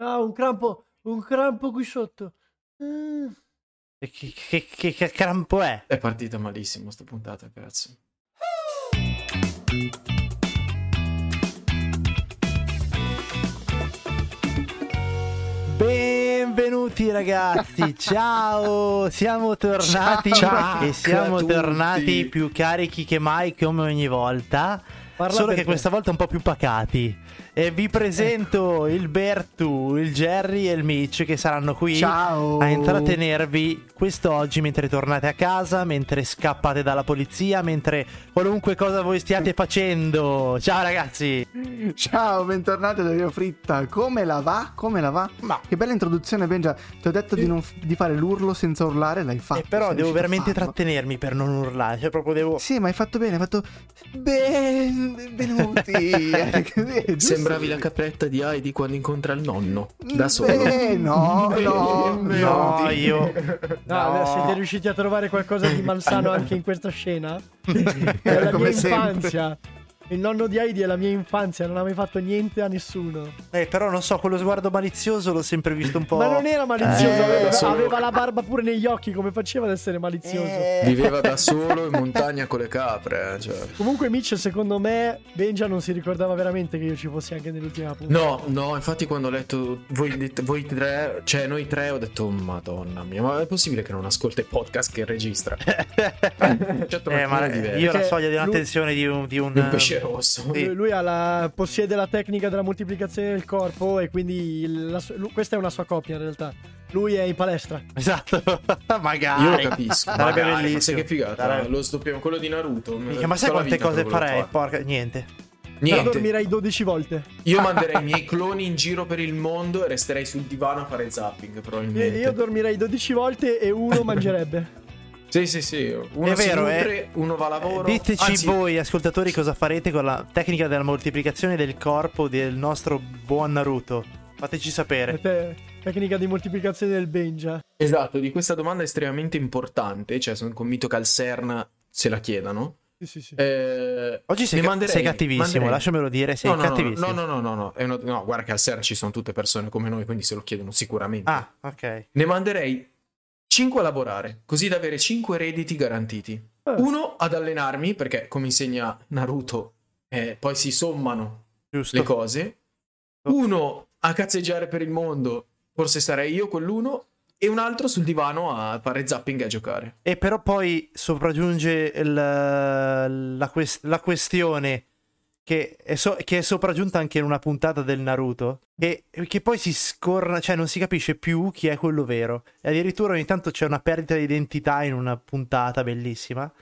Ah, un crampo, un crampo qui sotto. Mm. Che, che, che, che crampo è? È partita malissimo sta puntata, cazzo. Benvenuti ragazzi, ciao! Siamo tornati Ciao e siamo tornati più carichi che mai come ogni volta. Parla Solo che te. questa volta un po' più pacati. E vi presento il Bertu, il Jerry e il Mitch che saranno qui Ciao. a intrattenervi quest'oggi mentre tornate a casa, mentre scappate dalla polizia, mentre qualunque cosa voi stiate facendo. Ciao ragazzi! Ciao, bentornati da Rio Fritta. Come la va? Come la va? Ma Che bella introduzione, Benja. Ti ho detto di, non f- di fare l'urlo senza urlare, l'hai fatto. eh, però devo veramente trattenermi per non urlare, cioè proprio devo Sì, ma hai fatto bene, hai fatto benvenuti. Giusto Sembravi la capretta di Heidi quando incontra il nonno. Da solo. Eh, no, no, no. No, io No, No. siete riusciti a trovare qualcosa di malsano anche in questa scena? È la Come mia sempre. infanzia. Il nonno di Heidi è la mia infanzia, non ha mai fatto niente a nessuno. Eh, però non so, quello sguardo malizioso l'ho sempre visto un po'. Ma non era malizioso, Eh, aveva, solo- aveva la barba pure negli occhi, come faceva ad essere malizioso? Eh, Viveva da solo in montagna con le capre. eh, Cioè. Comunque Mitch, secondo me, Benja non si ricordava veramente che io ci fossi anche nell'ultima puntata. No, no, infatti quando ho letto voi, voi tre, cioè noi tre, ho detto, "Oh, madonna mia, ma è possibile che non ascolta i podcast che registra? Certo, Eh, ma io ho la soglia di lui- un'attenzione di un, di un, Un pesce rosso. Sì. Lui, lui ha la- possiede la tecnica della moltiplicazione del corpo e quindi il- la lui- questa è una sua copia in realtà. Lui è in palestra. Esatto, magari. Io lo capisco. Sarebbe bellissimo. che figata. Sarebbe- Lo stoppiamo quello di Naruto. Minchia, ma sai quante cose farei? fare. Porca, niente. Io Niente. dormirei 12 volte. Io manderei i miei cloni in giro per il mondo e resterei sul divano a fare zapping, probabilmente. io dormirei 12 volte e uno mangerebbe. Sì, sì, sì. Uno È si vero, nutre, eh. uno va a lavoro. Diteci Anzi, voi, ascoltatori, cosa farete con la tecnica della moltiplicazione del corpo del nostro buon Naruto. Fateci sapere. Te- tecnica di moltiplicazione del Benja. Esatto, di questa domanda estremamente importante, cioè sono convinto che al CERN se la chiedano. Sì, sì, sì. Eh, Oggi sei, ca- manderei- sei cattivissimo, manderei- lasciamelo dire, sei no, no, no, cattivissimo. No, no, no, no, no, è una- no, guarda che al CERN ci sono tutte persone come noi, quindi se lo chiedono sicuramente. Ah, ok. Ne manderei 5 a lavorare, così da avere 5 redditi garantiti. Eh. Uno ad allenarmi, perché come insegna Naruto, eh, poi si sommano Giusto. le cose. Uno a cazzeggiare per il mondo, forse sarei io quell'uno, e un altro sul divano a fare zapping e a giocare. E però poi sopraggiunge il- la, quest- la questione che è, so- che è sopraggiunta anche in una puntata del Naruto, che, che poi si scorna, cioè non si capisce più chi è quello vero. E addirittura ogni tanto c'è una perdita di identità in una puntata bellissima.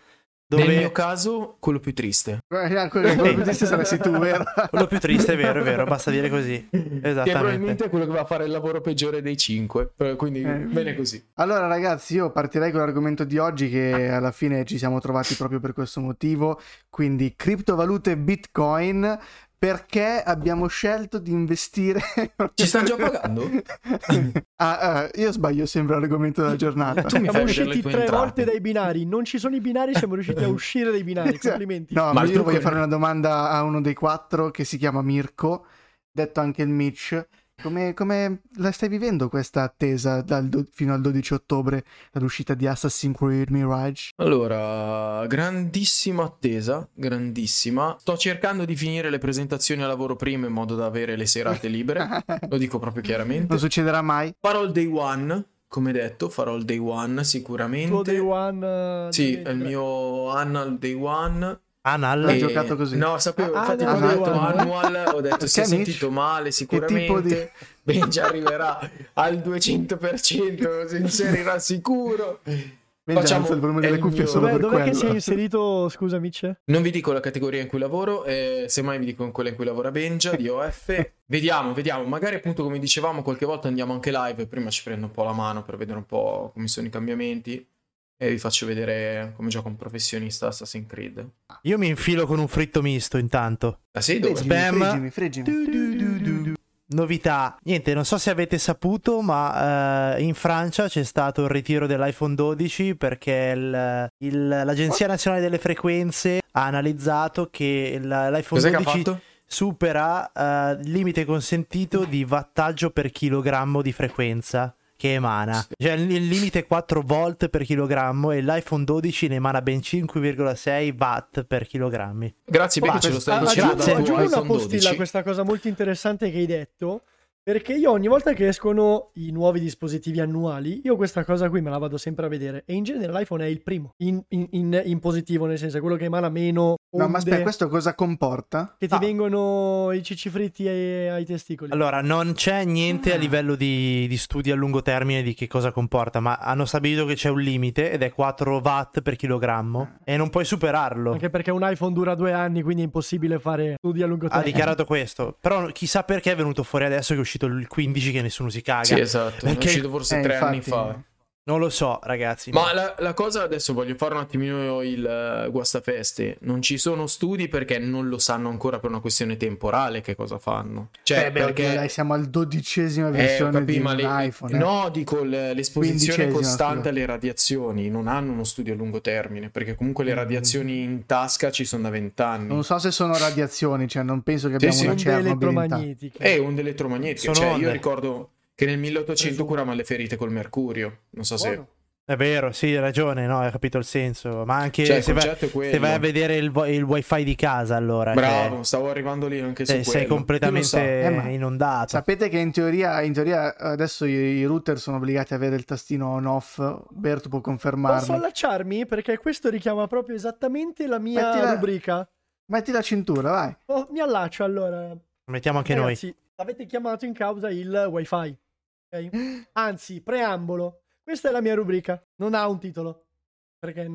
Dove Nel mio caso, quello più triste. Eh, Quello quello che disse saresti tu, vero? quello più triste è vero, è vero, basta dire così. Che Esattamente. probabilmente è quello che va a fare il lavoro peggiore dei 5. Quindi Eh. bene così. Allora ragazzi, io partirei con l'argomento di oggi che alla fine ci siamo trovati proprio per questo motivo, quindi criptovalute Bitcoin, perché abbiamo scelto di investire... Ci stanno già pagando? ah, ah, io sbaglio sempre l'argomento della giornata. Tu mi Siamo usciti tre entrate. volte dai binari. Non ci sono i binari, siamo riusciti a uscire dai binari. Complimenti. No, Ma ma io voglio fare una domanda a uno dei quattro che si chiama Mirko, detto anche il Mitch. Come, come la stai vivendo questa attesa dal do- fino al 12 ottobre dall'uscita di Assassin's Creed Mirage? Allora, grandissima attesa, grandissima. Sto cercando di finire le presentazioni a lavoro prima in modo da avere le serate libere. Lo dico proprio chiaramente. Non succederà mai? Farò il day one, come detto, farò il day one sicuramente. Tuo day one. eh, Sì, il mio annual day one. Anal. E- giocato così? No, sapevo, Ah, infatti no, quando ho day detto one. annual ho detto si è sentito male di- sicuramente. Benji arriverà al 200%, si inserirà sicuro. Benja, Facciamo- il volume delle cuffie mio- solo Dov'è, per dov'è che sei inserito? Scusa, Mitch? Non vi dico la categoria in cui lavoro, eh, semmai vi dico in quella in cui lavora Benja di OF. vediamo, vediamo. Magari appunto come dicevamo qualche volta andiamo anche live, prima ci prendo un po' la mano per vedere un po' come sono i cambiamenti e vi faccio vedere come gioca un professionista Assassin's Creed. Io mi infilo con un fritto misto intanto. Ah sì, dove? Friggimi, Spam. friggimi, friggimi. Novità, niente, non so se avete saputo, ma eh, in Francia c'è stato il ritiro dell'iPhone 12 perché il- il- l'Agenzia Nazionale delle Frequenze ha analizzato che il- l'iPhone Cos'è che ha 12 fatto? supera eh, il limite consentito di wattaggio per chilogrammo di frequenza che emana. Cioè il limite è 4 volt per chilogrammo e l'iPhone 12 ne emana ben 5,6 watt per chilogrammi. Grazie, perché ce lo stai dicendo. aggiungo, una postilla 12. a questa cosa molto interessante che hai detto. Perché io ogni volta che escono i nuovi dispositivi annuali, io questa cosa qui me la vado sempre a vedere. E in genere l'iPhone è il primo. In, in- in- in positivo, nel senso, è quello che emana meno No, ma aspetta, questo cosa comporta? che ti No. vengono i cicci fritti ai, ai testicoli. Allora, non c'è niente a livello di, di studi a lungo termine di che cosa comporta, ma hanno stabilito che c'è un limite ed è 4 watt per chilogrammo e non puoi superarlo. Anche perché un iPhone dura due anni, quindi è impossibile fare studi a lungo Ha termine. dichiarato questo, però chissà perché è venuto fuori adesso che è uscito il 15 che nessuno si caga. Sì, esatto. È Perché- uscito forse Eh, tre anni infatti- fa. Non lo so, ragazzi. Ma la, la cosa adesso voglio fare un attimino il eh, guastafeste. Non ci sono studi perché non lo sanno ancora per una questione temporale che cosa fanno. Cioè, Eh, beh, perché dai, siamo al dodicesima Eh, versione capì, di un le- iPhone. eh. No, dico l'esposizione costante alle radiazioni. Non hanno uno studio a lungo termine. Perché comunque le Mm. radiazioni in tasca ci sono da vent'anni. Non so se sono radiazioni, cioè non penso che Sì, abbiamo sì. una Onde Chernobyl in ta- elettromagnetiche. È onde elettromagnetiche. Sono Cioè, io ricordo che nel 1800 Presumo. curavano le ferite col mercurio. Non so se. Buono. È vero, sì, hai ragione, no, hai capito il senso. Ma anche Cioè, se, vai, se vai a vedere il, il wifi di casa, allora. Bravo, stavo arrivando lì anche su cioè, quello. sei completamente sa? Eh, inondato. Sapete che in teoria, in teoria adesso i, i router sono obbligati ad avere il tastino on-off. Berto può confermarmi. Posso allacciarmi? Perché questo richiama proprio esattamente la mia Mettila- rubrica. Metti la cintura, vai. Oh, mi allaccio allora. Lo mettiamo anche noi. Ragazzi, avete chiamato in causa il wifi. Ok? Anzi, preambolo. Questa è la mia rubrica. Non ha un titolo. Perché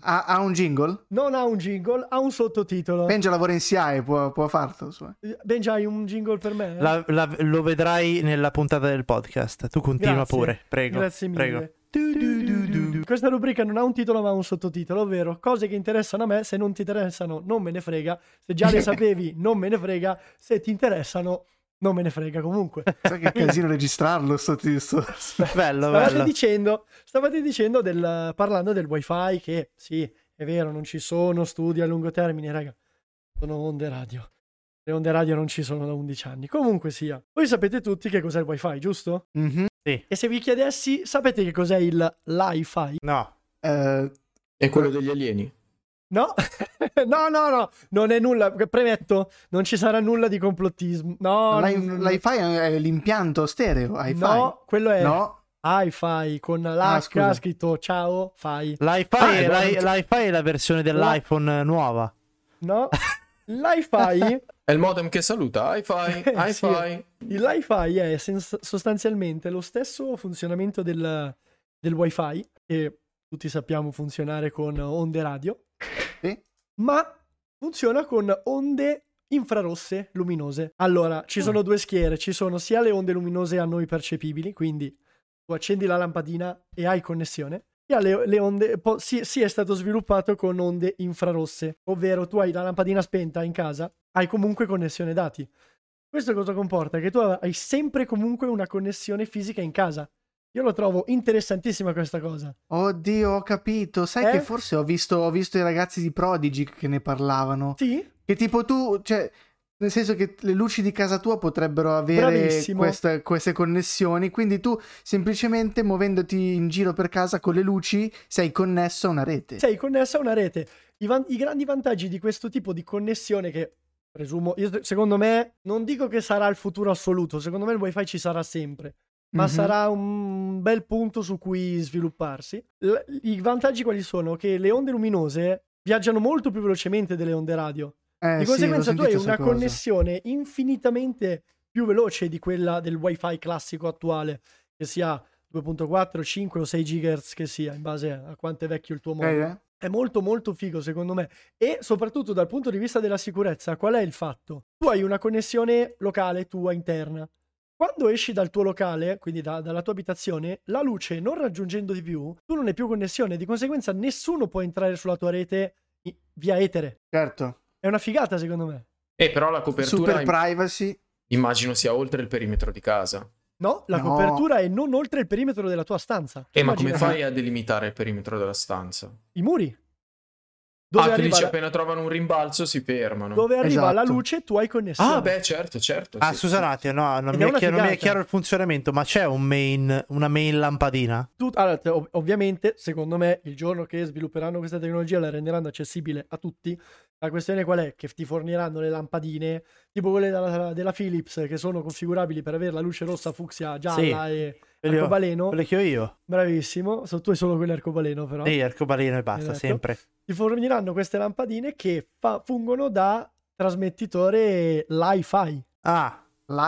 Ha, ha un jingle? non ha un jingle, ha un sottotitolo. Benja lavora in SIAE, può, può farlo. su. Benji, hai un jingle per me? La- la- lo vedrai nella puntata del podcast. Tu continua Grazie. pure, prego. Grazie mille. prego. Du, du, du, du, du. Questa rubrica non ha un titolo ma ha un sottotitolo, ovvero cose che interessano a me, se non ti interessano non me ne frega, se già le sapevi non me ne frega, se ti interessano non me ne frega comunque. Sai che casino registrarlo sto, sto- Bello, Stavate bello. dicendo, stavate dicendo del, parlando del wifi che sì, è vero, non ci sono studi a lungo termine, raga, sono onde radio. Le onde radio non ci sono da 11 anni. Comunque sia, voi sapete tutti che cos'è il wifi, giusto? Mhm. E se vi chiedessi, sapete che cos'è il li-fi? No, Eh, È quello degli alieni. No, no, no, no, non è nulla. Premetto, non ci sarà nulla di complottismo. No, L'iFi è l'impianto stereo. hi-fi. no, quello è No? hi-fi con l'H Ah, scritto ciao, fai. l'iFi, Ah, è, è l'i- è la versione dell'iPhone nuova. No, l'iFi, È il modem che saluta. Hi-fi, Eh, sì. l'iFi è sens- sostanzialmente lo stesso funzionamento del, del wifi che tutti sappiamo funzionare con onde radio, Sì. ma funziona con onde infrarosse luminose. Allora, ci sono due schiere, ci sono sia le onde luminose a noi percepibili, quindi tu accendi la lampadina e hai connessione, sia le, le onde, po- sì, sì è stato sviluppato con onde infrarosse, ovvero tu hai la lampadina spenta in casa, hai comunque connessione dati. Questo cosa comporta? Che tu hai sempre comunque una connessione fisica in casa. Io lo trovo interessantissima questa cosa. Oddio, ho capito. Sai Eh? che forse ho visto, ho visto i ragazzi di Prodigy che ne parlavano. Sì? Che tipo tu, cioè, nel senso che le luci di casa tua potrebbero avere questa- queste connessioni, quindi tu semplicemente muovendoti in giro per casa con le luci sei connesso a una rete. sei connesso a una rete. I, van- i grandi vantaggi di questo tipo di connessione che presumo, io- secondo me, non dico che sarà il futuro assoluto, secondo me il wifi ci sarà sempre, ma Mhm. sarà un bel punto su cui svilupparsi. L- I vantaggi quali sono? Che le onde luminose viaggiano molto più velocemente delle onde radio. Eh, Di sì, conseguenza l'ho tu hai una cosa. connessione infinitamente più veloce di quella del wifi classico attuale, che sia 2.4, 5 o 6 GHz che sia, in base a quanto è vecchio il tuo modo. Eh, eh? È molto molto figo secondo me e soprattutto dal punto di vista della sicurezza, qual è il fatto? Tu hai una connessione locale tua interna. Quando esci dal tuo locale, quindi da- dalla tua abitazione, la luce non raggiungendo di più, tu non hai più connessione, di conseguenza nessuno può entrare sulla tua rete via etere. Certo. È una figata secondo me. E però la copertura Super privacy. immagino sia oltre il perimetro di casa. No, la No. copertura è non oltre il perimetro della tua stanza. E Eh, ma come fai a delimitare il perimetro della stanza? I muri. Dove ah, tu arriva, dici la, appena trovano un rimbalzo si fermano. dove arriva la Esatto. luce tu hai connessione. Ah, beh, certo, certo. Ah, sì, scusa sì. un attimo, no, non mi, chiaro, non mi è chiaro il funzionamento, ma c'è un main, una main lampadina? Tu- allora, ov- ovviamente, secondo me, il giorno che svilupperanno questa tecnologia la renderanno accessibile a tutti. La questione qual è? Che ti forniranno le lampadine, tipo quelle della, della Philips, che sono configurabili per avere la luce rossa, fucsia, gialla e Quelle, arcobaleno. quelle che ho io. Bravissimo, so, tu hai solo quelle arcobaleno però. Sì, arcobaleno e basta, Esatto. sempre. Ti forniranno queste lampadine che fa- fungono da trasmettitore Li-Fi. Ah,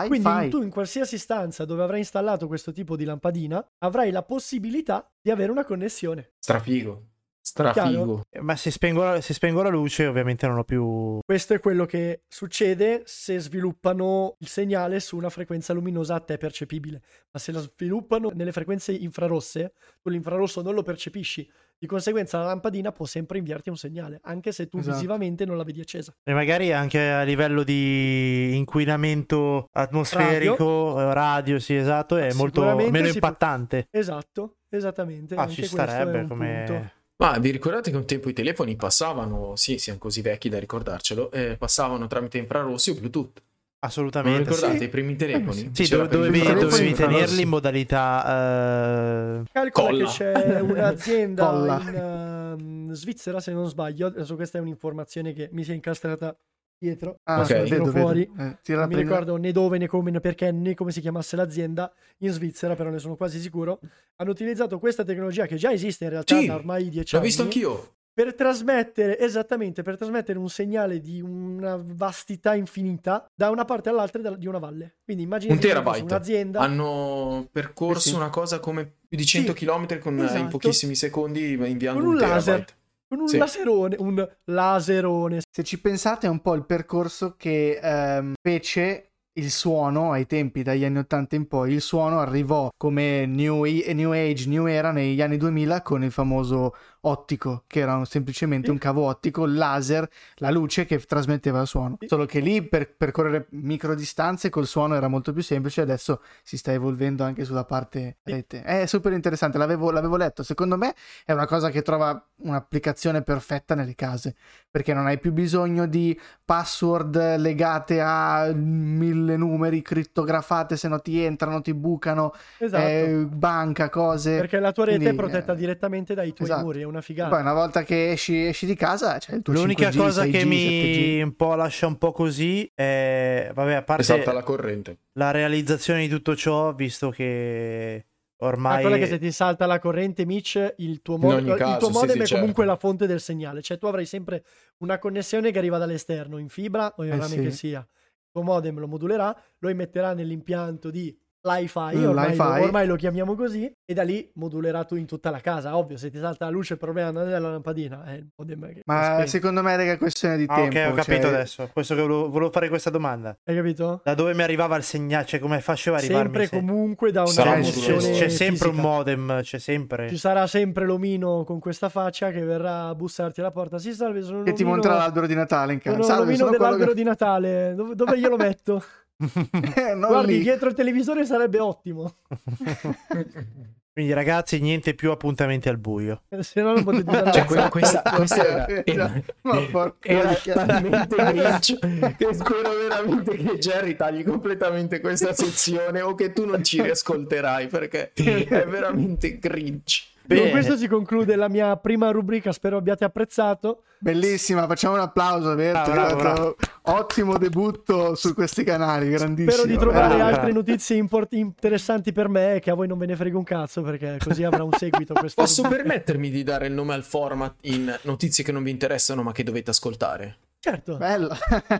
Quindi Li-Fi. tu in qualsiasi stanza dove avrai installato questo tipo di lampadina avrai la possibilità di avere una connessione. Strafigo. Strafigo. ma se spengo, la, se spengo la luce ovviamente non ho più... Questo è quello che succede se sviluppano il segnale su una frequenza luminosa a te percepibile. Ma se la sviluppano nelle frequenze infrarosse, tu l'infrarosso non lo percepisci. Di conseguenza la lampadina può sempre inviarti un segnale, anche se tu Esatto. visivamente non la vedi accesa. E magari anche a livello di inquinamento atmosferico, radio, radio sì esatto, è molto meno si può- impattante. Esatto, esattamente. Ah, anche ci starebbe un come... punto. Ma vi ricordate che un tempo i telefoni passavano, sì, siamo così vecchi da ricordarcelo, eh, passavano tramite infrarossi o Bluetooth. Non Assolutamente. ricordate Sì. i primi telefoni? sì. Dove- dovevi, dovevi tenerli in modalità... eh, Calcola Colla. che c'è un'azienda in ehm, Svizzera, se non sbaglio. Adesso questa è un'informazione che mi si è incastrata dietro. Ah, adesso ok. la tiro vedo, fuori. vedo. Eh, Non mi ricordo né dove né come né perché né come si chiamasse l'azienda in Svizzera, però ne sono quasi sicuro. Hanno utilizzato questa tecnologia che già esiste in realtà Sì, da ormai dieci L'ho anni. visto anch'io. Per trasmettere, esattamente, per trasmettere un segnale di una vastità infinita da una parte all'altra di una valle. Quindi immagini Un terabyte. un'azienda. Hanno percorso Sì, sì. una cosa come più di 100 Sì, km con, eh, esatto. in pochissimi secondi inviando Con un un laser. terabyte. Con un Sì. laserone, un laserone. Se ci pensate è un po' il percorso che ehm, fece il suono ai tempi dagli anni 80 in poi, il suono arrivò come new, e- new age, new era negli anni 2000 con il famoso ottico, che era semplicemente un cavo ottico, laser, la luce che trasmetteva il suono. Solo che lì per percorrere micro distanze col suono era molto più semplice, adesso si sta evolvendo anche sulla parte rete. È super interessante, l'avevo, l'avevo letto, secondo me è una cosa che trova un'applicazione perfetta nelle case, perché non hai più bisogno di password legate a mille numeri crittografate, se no ti entrano, ti bucano, Esatto. eh, banca, cose. Perché la tua rete quindi, è protetta eh, direttamente dai tuoi esatto. muri, è una figata. Poi una volta che esci, esci di casa c'è il tuo L'unica 5G, cosa 6G, che 7G. mi un po' lascia un po' così è, vabbè, a parte Salta la corrente. la realizzazione di tutto ciò, visto che ormai... quella che se ti salta la corrente, Mitch, il tuo, mod- ogni il caso, tuo sì, modem sì, è certo. comunque la fonte del segnale. Cioè, tu avrai sempre una connessione che arriva dall'esterno, in fibra o in Eh, rame sì. che sia. Il tuo modem lo modulerà, lo immetterà nell'impianto di Li-Fi, Mm, ormai, Li-Fi. Lo, ormai lo chiamiamo così, e da lì modulerà tu in tutta la casa. Ovvio, se ti salta la luce il problema non è della lampadina, è il modem che Ma secondo me raga, è questione di Ah, tempo. ok, ho capito cioè- adesso. Questo che volevo, volevo fare questa domanda. Hai capito? Da dove mi arrivava il segnale? Cioè, come faceva a arrivarmi? Sempre segnale? comunque da una Cioè, un c'è, c'è sempre un fisica. modem, c'è sempre. Ci sarà sempre l'omino con questa faccia che verrà a bussarti alla porta. Si salve, sono Che ti monterà l'albero di Natale in casa. Sono l'omino dell'albero che- di Natale. Dove, dove glielo metto? Eh, Guardi, lì. dietro il televisore sarebbe ottimo. Quindi, ragazzi, niente più appuntamenti al buio. Se no non potete usare Cioè, la que- questa, questa era, eh, era, Ma porca era talmente grinch che spero veramente che Jerry tagli completamente questa sezione o che tu non ci riascolterai perché è veramente grinch. Con Bene. questo si conclude la mia prima rubrica. Spero abbiate apprezzato. Bellissima, facciamo un applauso, vero? Bravo, bravo, bravo. Ottimo debutto su questi canali, grandissimo. Spero di trovare bravo. altre notizie import- interessanti per me che a voi non ve ne frega un cazzo perché così avrà un seguito questo. Posso permettermi di dare il nome al format in notizie che non vi interessano ma che dovete ascoltare? Certo. Bello.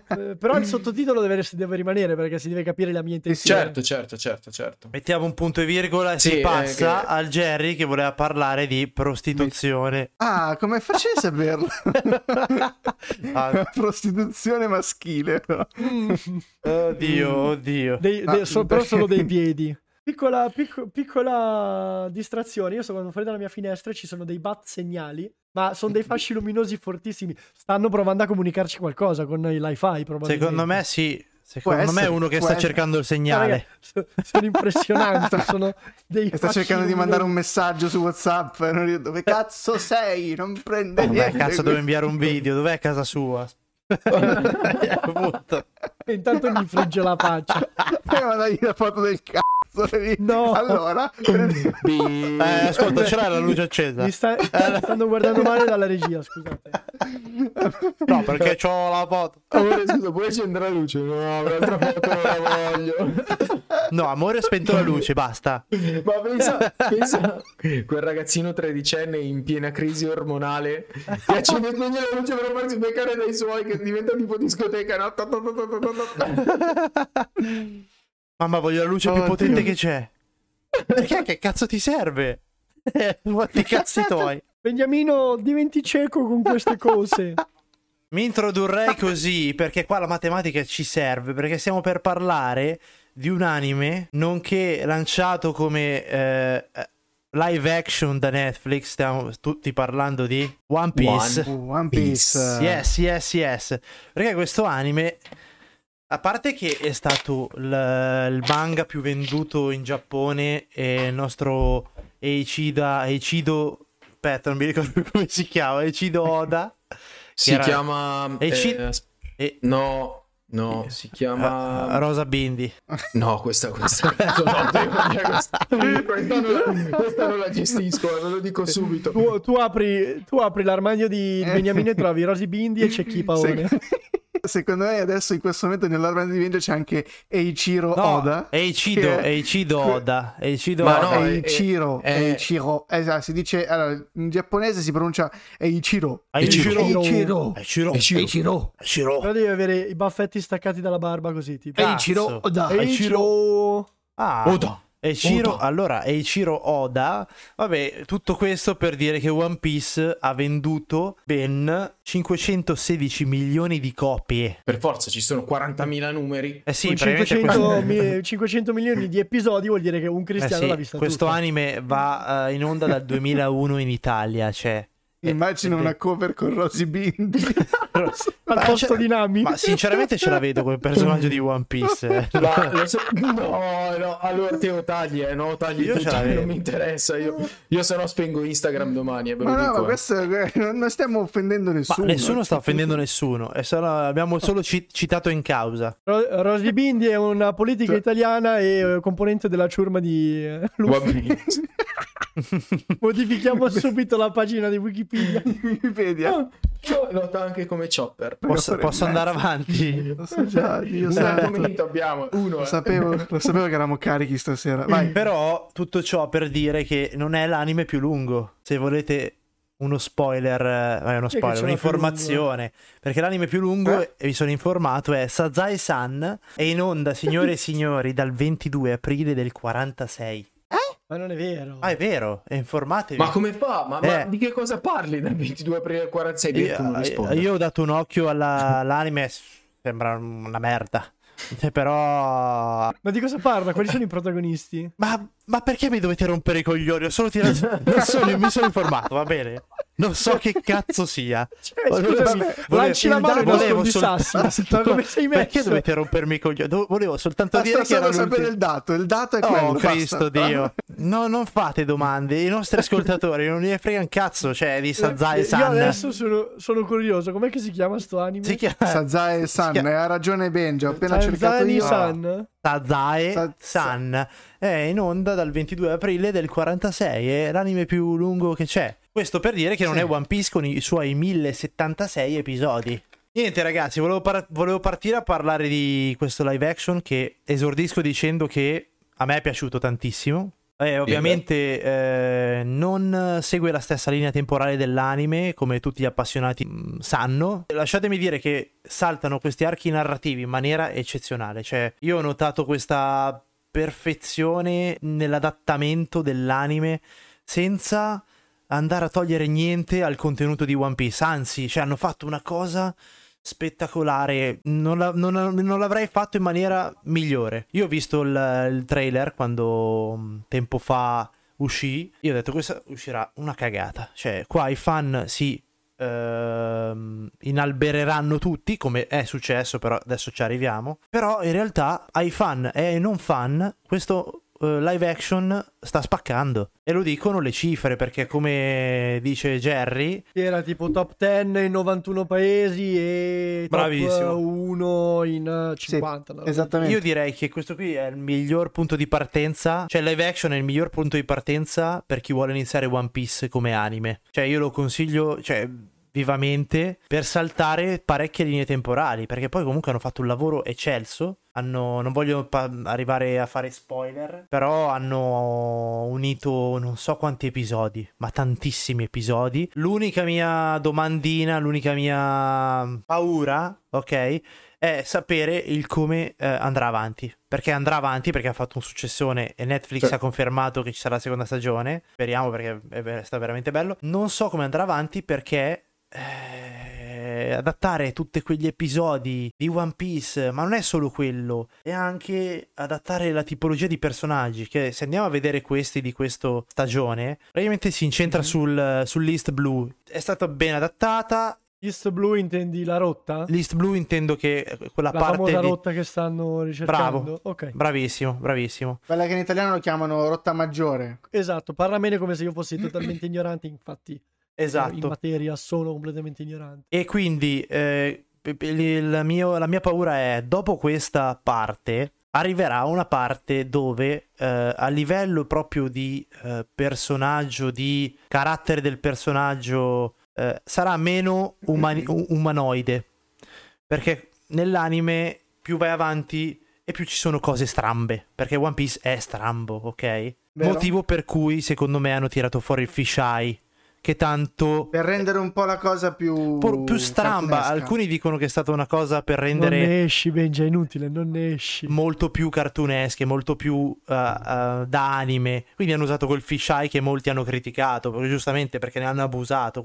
Eh, però il sottotitolo deve, deve rimanere perché si deve capire la mia intenzione. Certo, certo, certo, certo. Mettiamo un punto e virgola e Sì, si eh, passa che- al Jerry che voleva parlare di prostituzione. Ah, come faccio a saperlo? Ah, Prostituzione maschile. oddio, oddio. Dei- Ah, dei- so- però solo dei piedi. Piccola, picco- piccola distrazione. Io sto guardando fuori dalla mia finestra e ci sono dei bat segnali, ma sono dei fasci luminosi fortissimi. Stanno provando a comunicarci qualcosa con i Li-Fi, probabilmente. Secondo me sì. Secondo Può me è essere, uno che sta essere. cercando il Ah, segnale. so- sono impressionanti, sono dei sta cercando di mandare un messaggio su WhatsApp. e non riesce- Dove cazzo sei? Non prende Vabbè, niente. cazzo, devo inviare un video. Dov'è casa sua? E intanto gli frigge la faccia. E mandagli la foto del cazzo. Lì. No. Allora, Eh, ascolta, ce l'hai la luce accesa? Mi sta- mi stanno guardando male dalla regia, scusate. No, perché ho la foto. Amore, scusa, puoi accendere la luce? No, un'altra foto non la voglio. No, amore, ho spento la luce, basta. Ma pensa, pensa quel ragazzino tredicenne in piena crisi ormonale che accende la luce per farsi beccare dai suoi che diventa tipo discoteca, no? Mamma, voglio la luce più Oddio. potente che c'è. Perché che cazzo ti serve? Eh, Fatti i cazzi tuoi. Beniamino, diventi cieco con queste cose. Mi introdurrei così perché qua la matematica ci serve perché stiamo per parlare di un anime nonché lanciato come eh, live action da Netflix. Stiamo tutti parlando di One Piece. Uh, One Piece. Yes, yes, yes. Perché questo anime, a parte che è stato il, il manga più venduto in Giappone e il nostro Eichida, Eichido, aspetta, non mi ricordo più come si chiama, Eichido Oda. Si Era- chiama... E ci- eh, E, no, no, si chiama... Rosa Bindi. No, questa, questa, questa, no, questa, non la, questa non la gestisco, ve lo dico subito. Tu, tu apri, tu apri l'armadio di Beniamino e trovi Rosy Bindi e c'è chi Paone. Sec- Secondo me adesso in questo momento nell'armadio di video c'è anche Eiichiro No, Oda. Eichido que- Oda. Eichido Ma Oda. no, Eiichiro, è- Eiichiro. Esatto, si dice allora, in giapponese si pronuncia Eiichiro. Eiichiro. Eiichiro. Eiichiro. Eiichiro. Eiichiro. Però devi avere i baffetti staccati dalla barba così, tipo. Cazzo. Oda. Eiichiro. Ah, Oda. Eiichiro, Oda. allora Eiichiro Oda, vabbè, tutto questo per dire che One Piece ha venduto ben 516 milioni di copie. Per forza ci sono 40.000 numeri. Eh sì, Con praticamente 500, questo, mi- 500 milioni di episodi vuol dire che un eh cristiano sì, l'ha vista questo tutta. anime va eh, in onda dal 2001 in Italia, cioè... Immagino eh, una cover con Rosy Bindi. Al Ma posto di Nami. Ma sinceramente ce la vedo come personaggio di One Piece. eh. Ma lo so- no, no, allora Teo tagli, eh, no, tagli, Io ce la tagli, vedo. non mi interessa, io, io se no spengo Instagram domani, eh, ma no, ma eh. questo non stiamo offendendo Ma nessuno. nessuno sta offendendo nessuno, è solo- abbiamo solo ci- citato in causa. Ro- Rosy Bindi è una politica Cioè- italiana e componente della ciurma di Luffy. Modifichiamo subito la pagina di Wikipedia. Wikipedia. Io nota anche come chopper. Posso, posso andare avanti? Lo so già, Dio santo. commenti abbiamo? Uno. Lo eh. sapevo, lo sapevo che eravamo carichi stasera. Vai. Però tutto ciò per dire che non è l'anime più lungo. Se volete uno spoiler, eh, uno spoiler, un'informazione. Perché l'anime più lungo, Eh? e vi sono informato, è Sazae-san. È in onda, signore e signori, dal 22 aprile del 46. Ma non è vero. Ah, è vero, è informatevi. Ma come fa? Ma, ma Eh. di che cosa parli dal 22 aprile al 46? Detto non io, risponde. io ho dato un occhio alla- all'anime, sembra una merda. Eh, Però Ma di cosa parla? Quali sono i protagonisti? Ma, ma perché mi dovete rompere i coglioni? Ho solo tirato. Non sono, mi sono informato, va bene? Non so che cazzo sia. Cioè, scusami, volevo- lanci la mano volevo sol- sassi. Ma come sei messo? Perché dovete rompermi i coglioni? Do- Volevo soltanto Basta dire che era sapere il dato. Il dato è quello. Oh basta. Cristo Dio no, Non fate domande I nostri ascoltatori non ne frega un cazzo Cioè di Io Sazae-san adesso sono, sono curioso. Com'è che si chiama sto anime? Si chiama Sazae San, chiama- ha ragione Benji, ho appena cercato io. San. Sazae-san È in onda dal 22 aprile del 46 È l'anime più lungo che c'è Questo per dire che non Sì. è One Piece con i suoi 1076 episodi Niente ragazzi, volevo, par- volevo partire a parlare di questo live action che esordisco dicendo che a me è piaciuto tantissimo. Eh, ovviamente eh, non segue la stessa linea temporale dell'anime, come tutti gli appassionati mh, sanno. Lasciatemi dire che saltano questi archi narrativi in maniera eccezionale. Cioè, io ho notato questa perfezione nell'adattamento dell'anime senza andare a togliere niente al contenuto di One Piece. Anzi, cioè, hanno fatto una cosa spettacolare. Non, la- non- non l'avrei fatto in maniera migliore. Io ho visto il, il trailer quando mh, tempo fa uscì. Io ho detto questa uscirà una cagata. Cioè, qua i fan si ehm, inalbereranno tutti, come è successo, però adesso ci arriviamo. Però in realtà ai fan e ai non fan questo eh, live action sta spaccando. E lo dicono le cifre, perché come dice Jerry, Era tipo top 10 in 91 paesi e top Bravissimo. 1 in eh, 50. no? Esattamente. io direi che questo qui è il miglior punto di partenza. Cioè, live action è il miglior punto di partenza per chi vuole iniziare One Piece come anime. Cioè, io lo consiglio, cioè, vivamente per saltare parecchie linee temporali. Perché poi comunque hanno fatto un lavoro eccelso. Hanno, non voglio pa- arrivare a fare spoiler, però hanno unito non so quanti episodi, ma tantissimi episodi. L'unica mia domandina, l'unica mia paura, ok? è sapere il come eh, andrà avanti. Perché andrà avanti, perché ha fatto un successone e Netflix Sì. ha confermato che ci sarà la seconda stagione. Speriamo perché è, ver- sta veramente bello. Non so come andrà avanti perché... eh, adattare tutti quegli episodi di One Piece, ma non è solo quello, è anche adattare la tipologia di personaggi. Che se andiamo a vedere questi di questa stagione, praticamente si incentra sul, sull'East Blue. È stata ben adattata. East Blue intendi la rotta? L'East Blue intendo che eh, quella La parte famosa di... rotta che stanno ricercando. Bravo. Ok. Bravissimo, bravissimo. Quella che in italiano lo chiamano rotta maggiore. Esatto, parla bene come se io fossi totalmente ignorante, infatti in Esatto. materia sono completamente ignorante. E quindi eh, mio- la mia paura è, dopo questa parte, arriverà una parte dove eh, a livello proprio di eh, personaggio, di carattere del personaggio, eh, sarà meno umani- umanoide. Perché nell'anime più vai avanti e più ci sono cose strambe. Perché One Piece è strambo, ok? Vero. Motivo per cui secondo me hanno tirato fuori il fisheye. Che tanto Per rendere un po' la cosa più... po- più stramba. cartunesca. Alcuni dicono che è stata una cosa per Non rendere ne esci, Benja, è inutile, non ne esci. molto più cartunesche, molto più uh, uh, da anime. Quindi hanno usato quel fisheye che molti hanno criticato, perché- giustamente perché ne hanno abusato.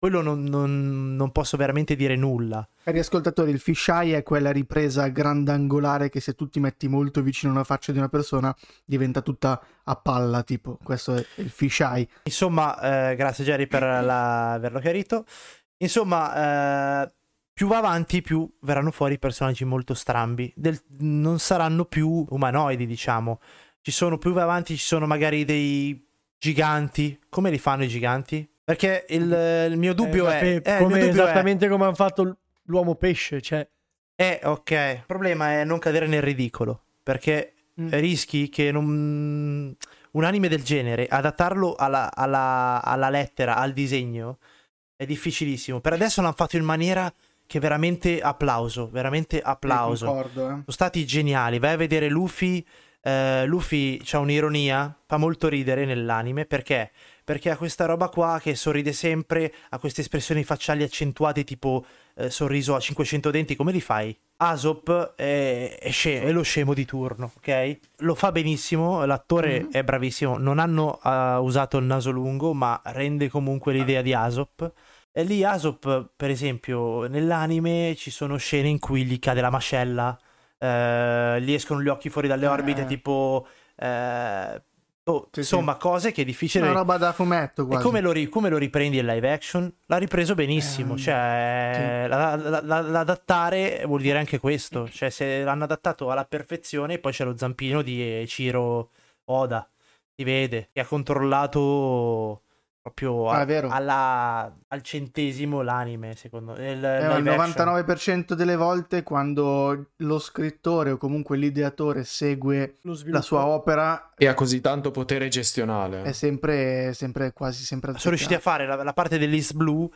Que- Quello non, non- non posso veramente dire nulla. Cari ascoltatori, il fisheye è quella ripresa grandangolare che se tu ti metti molto vicino alla faccia di una persona diventa tutta a palla, tipo. Questo è il fisheye. Insomma, eh, grazie Jerry per la- averlo chiarito. Insomma, eh, più va avanti, più verranno fuori personaggi molto strambi. Del- non saranno più umanoidi, diciamo. Ci sono più va avanti, ci sono magari dei giganti. Come li fanno i giganti? Perché il, il mio dubbio Eh, è, pe- eh, il come dubbio è- esattamente come hanno fatto l'uomo pesce, cioè Eh, ok. Il problema è non cadere nel ridicolo. Perché Mm. rischi che non... un anime del genere, adattarlo alla, alla- alla lettera, al disegno, è difficilissimo. Per adesso l'hanno fatto in maniera che veramente applauso, veramente applauso. Concordo, eh. Sono stati geniali. Vai a vedere Luffy. eh, Luffy c'ha un'ironia, fa molto ridere nell'anime perché? Perché ha questa roba qua che sorride sempre, ha queste espressioni facciali accentuate tipo eh, sorriso a 500 denti, come li fai? Asop è, è sce- è lo scemo di turno, ok? Lo fa benissimo, l'attore Mhm. è bravissimo, non hanno eh, usato il naso lungo, ma rende comunque l'idea di Asop. E lì Asop, per esempio, nell'anime ci sono scene in cui gli cade la mascella, eh, gli escono gli occhi fuori dalle orbite, Eh. tipo... eh, boh, Sì, insomma, cose che è difficile... Una roba da fumetto E quasi. come lo, ri- come lo riprendi in live action? L'ha ripreso benissimo. Ehm, cioè, la- la- la- l'adattare vuol dire anche questo. Cioè, se l'hanno adattato alla perfezione, poi c'è lo zampino di Ciro Oda. Si vede che ha controllato proprio Ah, a- alla- al centesimo l'anime, secondo me. Il, Eh, il live action. 99% delle volte quando lo scrittore o comunque l'ideatore segue la sua opera E ha così tanto potere gestionale. è sempre, sempre quasi sempre Sono riusciti a fare la, la parte dell'East Blue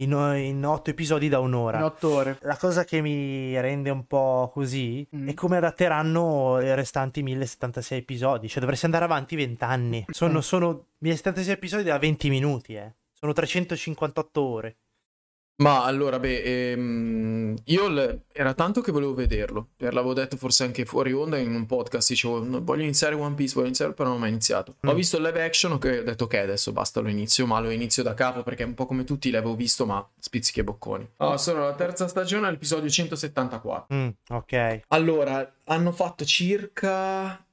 in, in otto episodi da un'ora. in otto ore. La cosa che mi rende un po' così Mm. è come adatteranno i restanti 1076 episodi. Cioè, dovresti andare avanti 20 anni. Sono, Mm. sono 1076 episodi da 20 minuti, eh. Sono 358 ore. Ma allora, beh, ehm, io l- era tanto che volevo vederlo. Per l'avevo detto forse anche fuori onda in un podcast. Dicevo, "No, voglio iniziare One Piece, voglio iniziare, però non ho mai iniziato. Ho Mm. visto il live action, ok, ho detto ok, adesso basta, lo inizio, ma lo inizio da capo perché un po' come tutti l'avevo visto, ma spizzichi e bocconi. Oh, sono alla terza stagione, all'episodio 174. Mm, ok. Allora, hanno fatto circa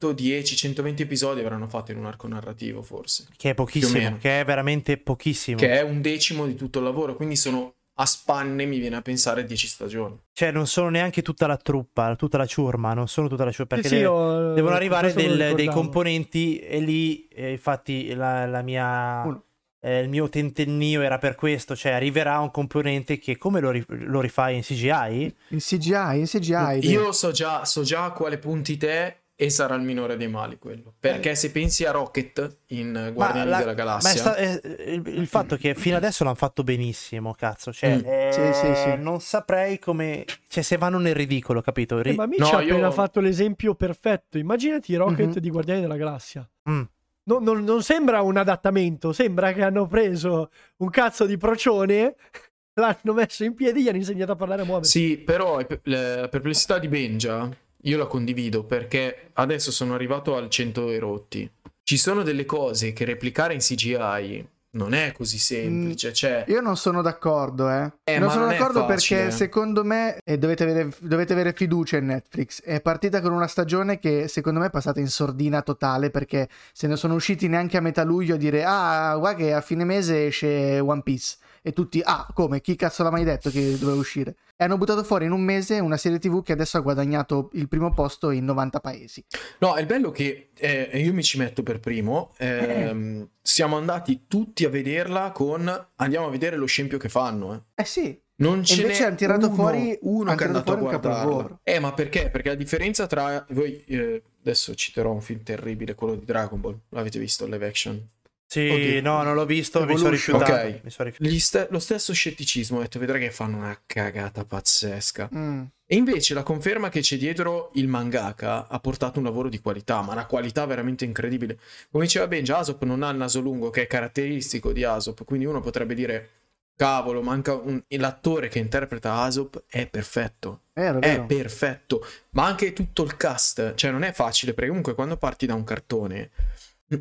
110-120 episodi avranno fatto in un arco narrativo, forse. Che è pochissimo, che è veramente pochissimo. Che è un decimo di tutto il lavoro, quindi sono a spanne, mi viene a pensare, 10 stagioni. Cioè, non sono neanche tutta la truppa, tutta la ciurma, non sono tutta la ciurma, perché Sì, sì, deve- ho- devono arrivare me lo del- dei componenti e lì, eh, infatti, la, la mia... Uno. eh, il mio tentennio era per questo, cioè arriverà un componente che come lo, ri- lo rifai in CGI? In CGI, in CGI. Io so già, so già a quale punti te e sarà il minore dei mali quello. Perché se pensi a Rocket in Guardiani la- della ma Galassia, sta- è- il, il fatto che fino adesso l'hanno fatto benissimo, cazzo. Cioè, Mm. eh, Sì, sì, sì. non saprei come... Cioè, se vanno nel ridicolo, capito? Eh, Ri- ma Mitch No, ha io- appena fatto l'esempio perfetto. Immaginati Rocket Mhm. di Guardiani della Galassia. Mm. No- non, non sembra un adattamento, sembra che hanno preso un cazzo di procione, l'hanno messo in piedi e gli hanno insegnato a parlare a muoversi. Sì, però pe- la perplessità di Benja io la condivido perché adesso sono arrivato al 100 e rotti. Ci sono delle cose che replicare in CGI non è così semplice, cioè Io non sono d'accordo, eh. Eh, non sono non d'accordo perché secondo me e dovete, avere, dovete avere fiducia in Netflix. È partita con una stagione che secondo me è passata in sordina totale perché se ne sono usciti neanche a metà luglio a dire ah, guarda che a fine mese esce One Piece. E tutti, ah, come? Chi cazzo l'ha mai detto che doveva uscire? E hanno buttato fuori in un mese una serie TV che adesso ha guadagnato il primo posto in 90 paesi. No, è il bello che eh, io mi ci metto per primo. ehm, siamo andati tutti a vederla con andiamo a vedere lo scempio che fanno. Eh. Eh sì, Non ce invece hanno tirato uno, fuori- uno che è andato a guardarla. Eh, ma perché? Perché la differenza tra voi eh, adesso citerò un film terribile, quello di Dragon Ball. L'avete visto live action? Sì, Oddio. no, non l'ho visto, mi sono Evolution. rifiutato. Ok. mi sono rifiutato. Ste- lo stesso scetticismo, ho detto, vedrai che fanno una cagata pazzesca. Mm. E invece la conferma che c'è dietro il mangaka ha portato un lavoro di qualità, ma una qualità veramente incredibile. Come diceva Benja, Asop non ha il naso lungo, che è caratteristico di Asop, quindi uno potrebbe dire, cavolo, manca un... l'attore che interpreta Asop è perfetto, Vero, è vero. perfetto, ma anche tutto il cast, cioè non è facile, perché comunque quando parti da un cartone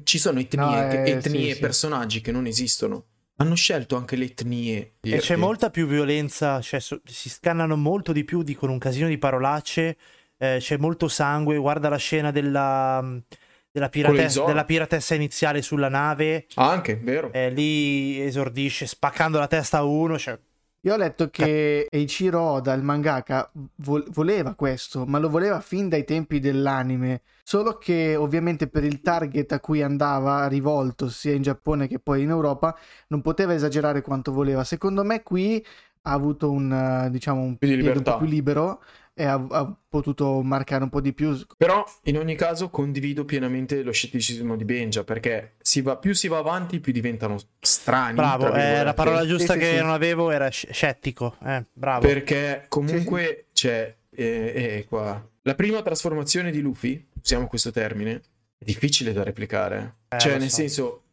ci sono etnie, No, eh, etnie sì, e sì. personaggi che non esistono. Hanno scelto anche le etnie. E c'è molta più violenza, cioè so- si scannano molto di più, dicono un casino di parolacce, eh, c'è molto sangue, guarda la scena della, della, piratessa, della piratessa iniziale sulla nave, Ah, Anche, vero. eh, lì esordisce spaccando la testa a uno, cioè, Io ho letto che Eiichiro Oda, il mangaka, vo- voleva questo, ma lo voleva fin dai tempi dell'anime. Solo che ovviamente per il target a cui andava rivolto sia in Giappone che poi in Europa non poteva esagerare quanto voleva. Secondo me qui ha avuto un, diciamo, un piede un po' più libero e ha, ha potuto marcare un po' di più. Però in ogni caso condivido pienamente lo scetticismo di Benja perché si va- più si va avanti più diventano strani. bravo, eh, la parola giusta sì, che sì. non avevo era sc- scettico, eh, bravo. Perché comunque c'è... eh, eh, qua. La prima trasformazione di Luffy, usiamo questo termine, è difficile da replicare. Eh, cioè nel so. senso...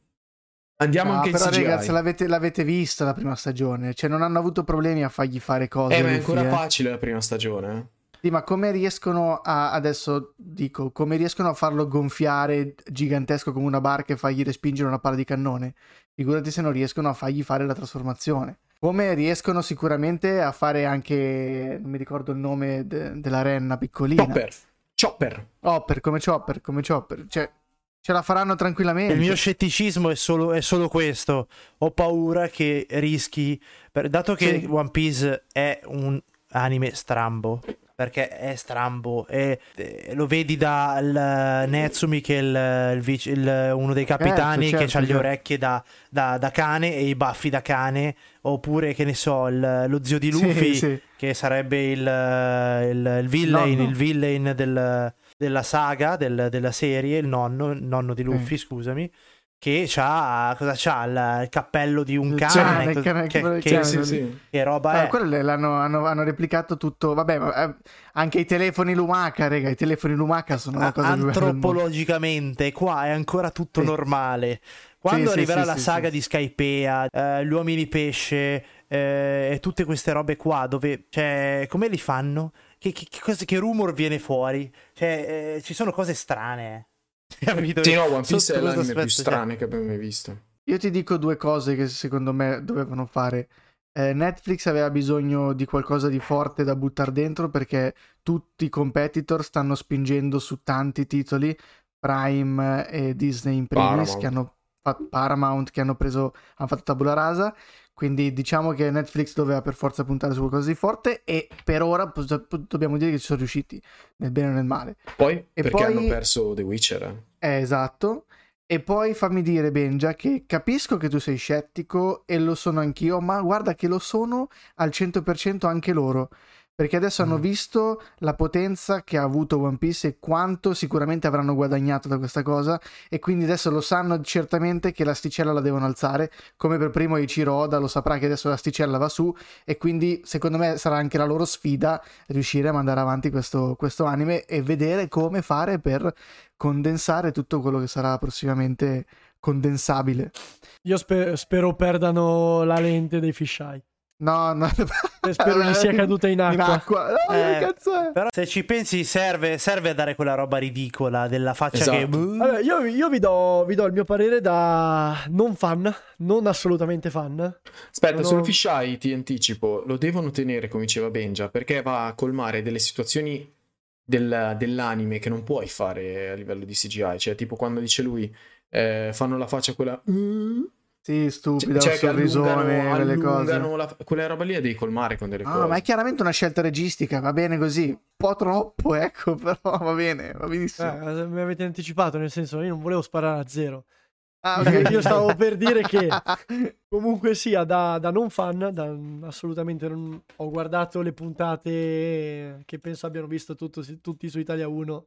Andiamo Ah, anche in però CGI. ragazzi l'avete, l'avete vista la prima stagione, cioè non hanno avuto problemi a fargli fare cose. Eh, ma è Luffy, ancora eh. facile la prima stagione. Sì, ma come riescono a, adesso dico, come riescono a farlo gonfiare gigantesco come una barca e fargli respingere una palla di cannone? Figurati se non riescono a fargli fare la trasformazione. Come riescono sicuramente a fare anche, non mi ricordo il nome de- della renna piccolina. Chopper. Chopper. Hopper, come Chopper, come Chopper. Cioè, ce la faranno tranquillamente. Il mio scetticismo è solo, è solo questo. Ho paura che rischi, per- dato che Sì. One Piece è un anime strambo, perché è strambo, e, eh, lo vedi dal Netsumi che è il, il il- uno dei capitani certo, che ha le certo. orecchie da, da- da cane e i baffi da cane, oppure che ne so, lo zio di Sì, Luffy sì. che sarebbe il, il, il villain, il villain del- della saga, del- della serie, il nonno, il nonno di Luffy, scusami, che c'ha, cosa c'ha? Il, il cappello di un cane, cane, co- cane, che, cane. Sì, sì, che roba Ah, è? quello l'hanno hanno, hanno replicato tutto. Vabbè, ma, eh, anche i telefoni Lumaca, raga. I telefoni Lumaca sono una cosa. Antropologicamente, qua è ancora tutto Sì. normale. Quando arriverà la saga di Skypea, eh, gli uomini pesce eh, e tutte queste robe qua, dove, cioè, come li fanno? Che, che, che rumor viene fuori? Cioè, eh, ci sono cose strane. Capito? Sì, no, One Piece è l'anime più aspetto, cioè, strano che abbiamo mai visto. Io ti dico due cose che secondo me dovevano fare. eh, Netflix aveva bisogno di qualcosa di forte da buttare dentro perché tutti i competitor stanno spingendo su tanti titoli, Prime e Disney in primis, Paramount. che hanno fatto Paramount, che hanno preso, hanno fatto tabula rasa. Quindi diciamo che Netflix doveva per forza puntare su qualcosa di forte e per ora dobbiamo dire che ci sono riusciti, nel bene o nel male. Poi perché poi- hanno perso The Witcher. eh. Eh, esatto. E poi fammi dire, Benja, che capisco che tu sei scettico e lo sono anch'io, ma guarda che lo sono al 100% anche loro. Perché adesso hanno Mm. visto la potenza che ha avuto One Piece e quanto sicuramente avranno guadagnato da questa cosa. E quindi adesso lo sanno certamente che l'asticella la devono alzare. Come per primo Ichiro Oda lo saprà che adesso l'asticella va su. E quindi secondo me sarà anche la loro sfida riuscire a mandare avanti questo, questo anime e vedere come fare per condensare tutto quello che sarà prossimamente condensabile. Io spe- spero perdano la lente dei fisheye. No, no. Spero gli sia caduta in In acqua. acqua. No, Eh, che cazzo è? Però se ci pensi serve, serve a dare quella roba ridicola della faccia Esatto. che... Allora, io, io vi, do, vi do il mio parere da non fan, non assolutamente fan. Aspetta, Sono- sul fisheye ti anticipo, lo devono tenere, come diceva Benja, perché va a colmare delle situazioni del- dell'anime che non puoi fare a livello di CGI. Cioè, tipo quando dice lui, eh, fanno la faccia quella... Sì, stupida, Cioè, sorrisone, allungano, quelle cose. la- quella roba lì la devi colmare con delle Ah, cose. ma è chiaramente una scelta registica, va bene così. Un po' troppo, ecco, però va bene, va benissimo. Eh, mi avete anticipato, nel senso, io non volevo sparare a zero. Ah, Io- io stavo per dire che- Comunque sia, da, da non fan, da- assolutamente non, ho guardato le puntate che penso abbiano visto tutto- tutti su Italia 1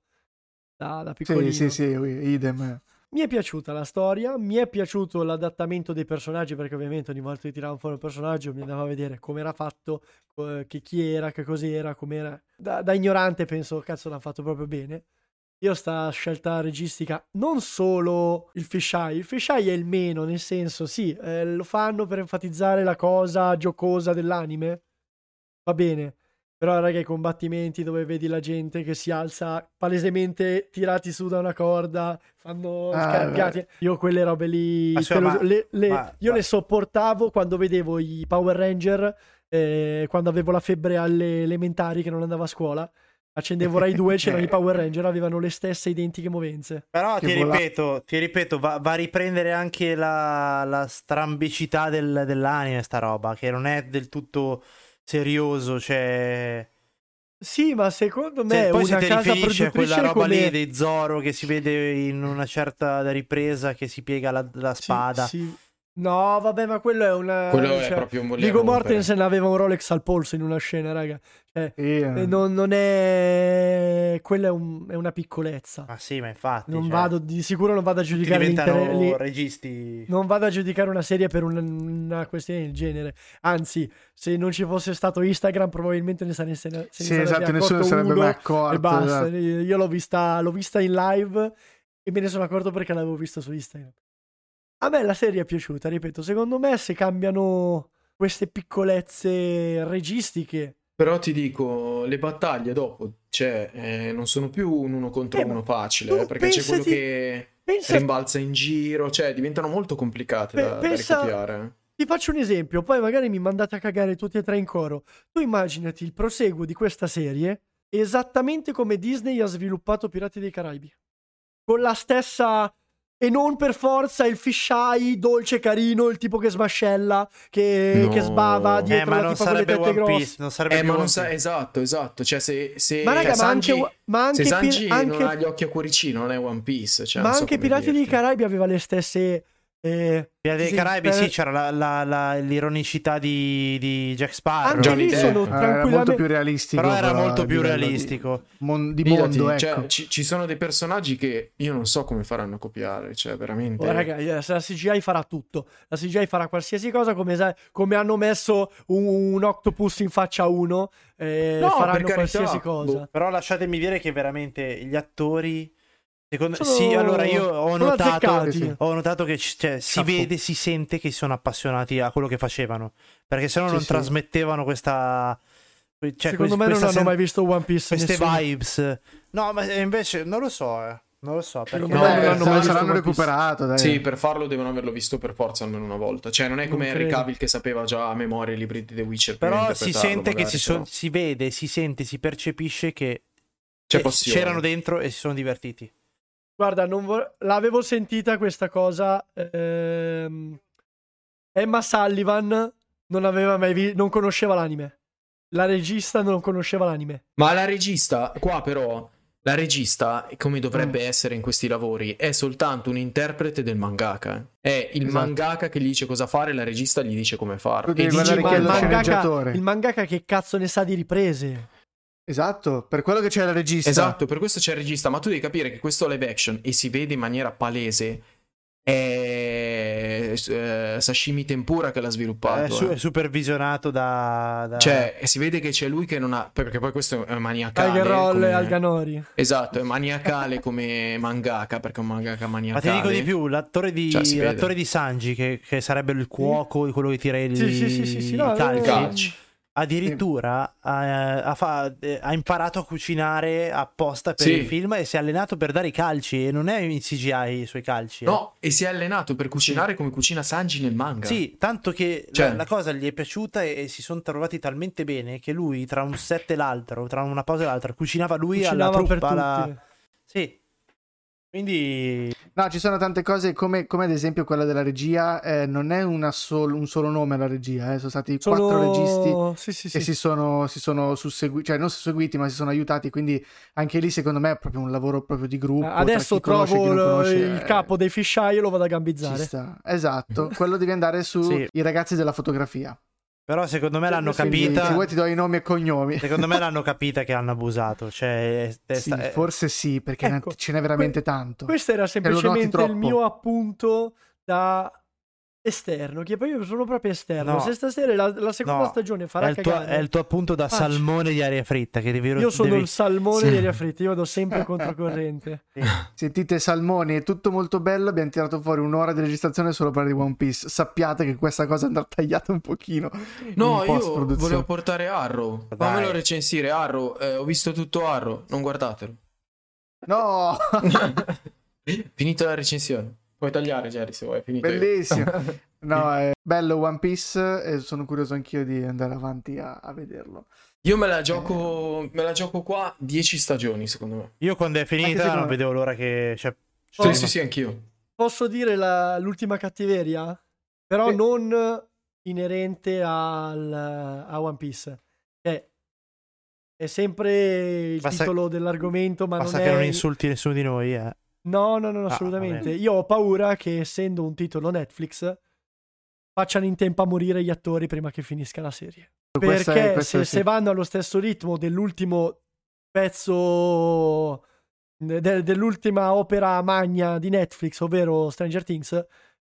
da, da piccolino. Sì, sì, sì, idem. Mi è piaciuta la storia, mi è piaciuto l'adattamento dei personaggi perché ovviamente ogni volta che tiravano fuori un personaggio mi andava a vedere come era fatto, che chi era, che cos'era, com'era. Da, da ignorante penso, cazzo, l'hanno fatto proprio bene. Io sta scelta registica, non solo il fisheye, il fisheye è il meno, nel senso, sì, eh, lo fanno per enfatizzare la cosa giocosa dell'anime, va bene, però raga i combattimenti dove vedi la gente che si alza palesemente tirati su da una corda, fanno Ah, scarpiati, io quelle robe lì, Ma lo- ma- le- le- ma- io ma- le sopportavo quando vedevo i Power Ranger, eh, quando avevo la febbre alle elementari che non andavo a scuola. Accendevo Rai 2, c'erano i Power Ranger, avevano le stesse identiche movenze. Però Che ti vola- ripeto, ti ripeto, va, va a riprendere anche la, la strambicità del- dell'anime, sta roba, che non è del tutto serioso, cioè... Sì, ma secondo me Se poi una ti casa riferisce a quella roba come... lì dei Zoro che si vede in una certa ripresa che si piega la, la Sì, spada. sì. No, vabbè, ma quello è una... Quello è cioè, proprio un rompere. Mortensen aveva un Rolex al polso in una scena, raga. Cioè, Sì, eh. eh, non, non è... Quella è, un- è una piccolezza. Ma sì, ma infatti... Non cioè, vado, di sicuro non vado a giudicare diventano li- registi... Non vado a giudicare una serie per un- una questione del genere. Anzi, se non ci fosse stato Instagram, probabilmente ne se ne, se Sì, esatto, nessuno sarebbe mai accorto. E basta. esatto. Io l'ho vista, l'ho vista in live e me ne sono accorto perché l'avevo visto su Instagram. A me la serie è piaciuta, ripeto. Secondo me, se cambiano queste piccolezze registiche. Però ti dico, le battaglie dopo, cioè, eh, non sono più un uno contro Eh, uno facile, eh, perché c'è quello pensati- che Pensa, rimbalza in giro, cioè, diventano molto complicate Pe- da, da pensa- ricopiare. Ti faccio un esempio, poi magari mi mandate a cagare tutti e tre in coro. Tu immaginati il proseguo di questa serie esattamente come Disney ha sviluppato Pirati dei Caraibi. Con la stessa... E non per forza il fisheye dolce carino, il tipo che smascella, che, No. che sbava Eh, dietro ma la non tipa con le sarebbe tette One grosse. Piece, non sarebbe Eh, più ma One non sa, Piece. esatto, esatto, cioè, se, se, Ma raga, cioè, ma anche, Sanji, ma anche, se Sanji anche- non ha gli occhi a cuoricino, non è One Piece, cioè, ma non so anche come Pirati dei. Caraibi aveva le stesse... eh, Pirati dei sì, Caraibi, per- sì, c'era la- la- la- l'ironicità di, di Jack Sparrow. Anche Johnny lì Depp. sono Eh, Eh, Era tranquillamente... molto più realistico. Però era molto a più livello di- realistico. mon- di Fidati, mondo, cioè, ecco. ci, ci sono dei personaggi che io non so come faranno a copiare, cioè, veramente... Oh, raga, eh, la CGI farà tutto, la CGI farà qualsiasi cosa, come, come hanno messo un, un octopus in faccia a uno, eh, No, faranno carità, qualsiasi boh. cosa. Però lasciatemi dire che veramente gli attori. Secondo... Sono- Sì, allora io ho sono notato. Sì, ho notato che cioè, si vede, si sente che sono appassionati a quello che facevano. Perché se no Sì, non sì. trasmettevano questa. Cioè, Secondo que- me non questa hanno sen- mai visto One Piece. queste nessuno. vibes. No, ma invece non lo so. eh. Non lo so, perché... No, eh, l'hanno mai saranno recuperato, dai. Sì, per farlo devono averlo visto per forza almeno una volta. Cioè, non è come Non Henry. Cavill che sapeva già a memoria i libri di The Witcher. Però si sente che magari, si, però. son- si vede, si sente, si percepisce che C'è eh, c'erano dentro e si sono divertiti. Guarda, non vo- l'avevo sentita questa cosa. ehm, Emma Sullivan non aveva mai vi- non conosceva l'anime. La regista non conosceva l'anime. Ma la regista, qua però, la regista, come dovrebbe Mm. essere in questi lavori, è soltanto un interprete del mangaka. È il Esatto. mangaka che gli dice cosa fare, la regista gli dice come farlo. Tu E dici, Ma il mangaka, il mangaka che cazzo ne sa di riprese? Esatto, per quello che c'è la regista. Esatto, per questo c'è il regista, ma tu devi capire che questo live action, e si vede in maniera palese, è eh, Sashimi Tempura che l'ha sviluppato. È, su- eh. è supervisionato da... da- Cioè, si vede che c'è lui che non ha. Perché poi questo è maniacale. Tiger Roll come- Alganori. Esatto, è maniacale come mangaka, perché è un mangaka Ma maniacale. ti dico di più, l'attore di, Cioè, l'attore di Sanji, che, che sarebbe il cuoco, quello che tira i, Sì, sì, sì, sì, sì, no, i calci, Calci. Addirittura ha, ha fa- eh, ha imparato a cucinare apposta per Sì. il film e si è allenato per dare i calci e non è in CGI i suoi calci. eh. No, e si è allenato per cucinare come cucina Sanji nel manga. Sì, tanto che la- Cioè- la, cosa gli è piaciuta e, e si sono trovati talmente bene che lui tra un set e l'altro, tra una pausa e l'altra, cucinava lui alla Cucinava per truppa. alla- tutti. Sì. Quindi No, ci sono tante cose come, come ad esempio quella della regia, eh, non è sol- un solo nome alla regia, eh, sono stati Sono... quattro registi Sì, sì, che sì. si sono, si sono susseguiti, cioè non susseguiti ma si sono aiutati, quindi anche lì secondo me è proprio un lavoro proprio di gruppo. Adesso conosce trovo non il, conosce, il eh, capo dei fisciai e lo vado a gambizzare. Esatto, quello devi andare sui ragazzi della fotografia. Però secondo me l'hanno Quindi, capita. se vuoi ti do i nomi e cognomi. Secondo me l'hanno capita che hanno abusato. Cioè, è- è Sì, sta- forse sì, perché ne- Ecco, ce n'è veramente que- tanto. Questo era semplicemente il mio appunto da esterno, che poi io sono proprio esterno. No. Se stasera la, la seconda no, stagione è farà il, tuo, è il tuo appunto da Faccio. salmone di aria fritta. Che devi, io sono devi- il salmone Sì. di aria fritta, io vado sempre controcorrente. Sentite Salmoni, è tutto molto bello, abbiamo tirato fuori un'ora di registrazione solo per di One Piece. Sappiate che questa cosa andrà tagliata un pochino. No, io volevo portare Arrow. Dai. Fammelo recensire. Arrow, eh, ho visto tutto Arrow. Non guardatelo. No, Finita la recensione. Puoi tagliare, Jerry, se vuoi. è Finito bellissimo. No, è bello One Piece e sono curioso anch'io di andare avanti a, a vederlo. Io me la gioco, me la gioco qua 10 stagioni, secondo me. Io quando è finita non me. vedevo l'ora che... Cioè, Sì, cioè, sì, sì, anch'io. Posso dire la- l'ultima cattiveria? Però Sì. non inerente al, a One Piece. Cioè, è sempre il Basta- titolo dell'argomento, ma Basta non che è... non insulti nessuno di noi, eh. No, no, no, Ah, assolutamente. va Io ho paura che essendo un titolo Netflix facciano in tempo a morire gli attori prima che finisca la serie. Questa è- Perché questa se, sì. se vanno allo stesso ritmo dell'ultimo pezzo de- dell'ultima opera magna di Netflix, ovvero Stranger Things,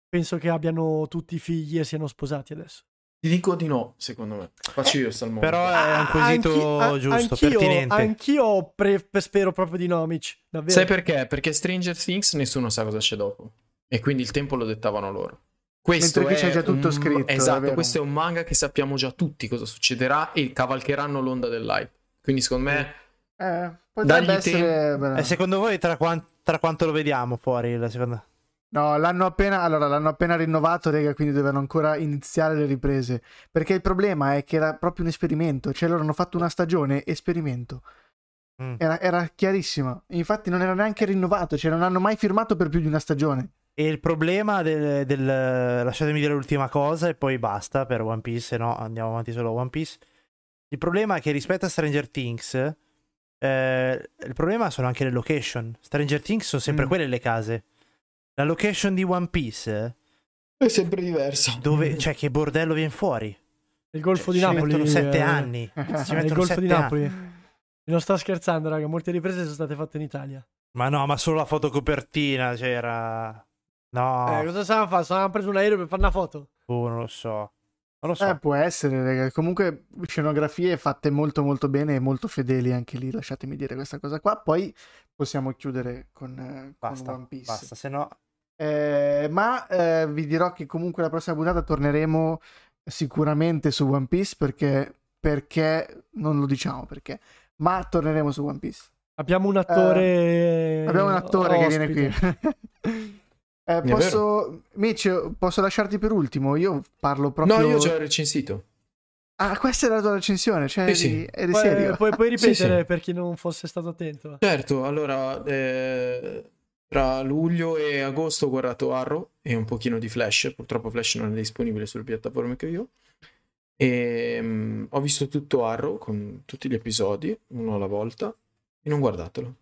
penso che abbiano tutti figli e siano sposati adesso. Ti dico di no, secondo me. Faccio io il salmone. Però è un quesito Anchi- a- giusto, anch'io, pertinente. Anch'io pre- spero proprio di no, Mitch. Davvero. Sai perché? Perché Stranger Things nessuno sa cosa c'è dopo. E quindi il tempo lo dettavano loro. Questo Mentre qui c'è già tutto un- scritto, Esatto, questo è un manga che sappiamo già tutti cosa succederà e cavalcheranno l'onda dell'hype. Quindi secondo me Eh, potrebbe Dagli essere... beh, E secondo voi tra, quan- tra quanto lo vediamo fuori la seconda? No, l'hanno appena, allora, l'hanno appena rinnovato, rega, quindi dovevano ancora iniziare le riprese. Perché il problema è che era proprio un esperimento, cioè loro hanno fatto una stagione esperimento. Mm. Era, era chiarissima. Infatti non era neanche rinnovato, cioè non hanno mai firmato per più di una stagione. E il problema del, del- Lasciatemi dire l'ultima cosa e poi basta per One Piece, se no andiamo avanti solo a One Piece. Il problema è che rispetto a Stranger Things, eh, il problema sono anche le location. Stranger Things sono sempre Mm. quelle le case. La location di One Piece, è sempre diverso. dove, cioè che bordello viene fuori. Il Golfo Cioè, di ci Napoli. mettono sette eh, anni. Ci il Golfo di anni. Napoli. Non sto scherzando, raga. Molte riprese sono state fatte in Italia. Ma no, ma solo la fotocopertina c'era. No, Eh, cosa stavano a fare? Stavano preso un aereo per fare una foto. oh, non lo so. Non lo so. Eh, può essere, raga. Comunque scenografie fatte molto molto bene e molto fedeli anche lì, lasciatemi dire questa cosa qua. Poi possiamo chiudere con, eh, con basta, One Piece. basta, se no Eh, ma eh, vi dirò che comunque la prossima puntata torneremo sicuramente su One Piece perché, perché non lo diciamo perché, ma torneremo su One Piece. Abbiamo un attore. Eh, abbiamo un attore che viene ospite. qui. Eh, posso, Mitch, posso lasciarti per ultimo? Io parlo proprio. No, io già ho recensito. Ah, questa è la tua recensione, cioè Sì, sì. eri, eri Puoi, serio? puoi- puoi Sì, ripetere sì. per chi non fosse stato attento? Certo, allora, eh, tra luglio e agosto ho guardato Arrow e un pochino di Flash, purtroppo Flash non è disponibile sulle piattaforme che io. E mm, ho visto tutto Arrow con tutti gli episodi, uno alla volta, e non guardatelo.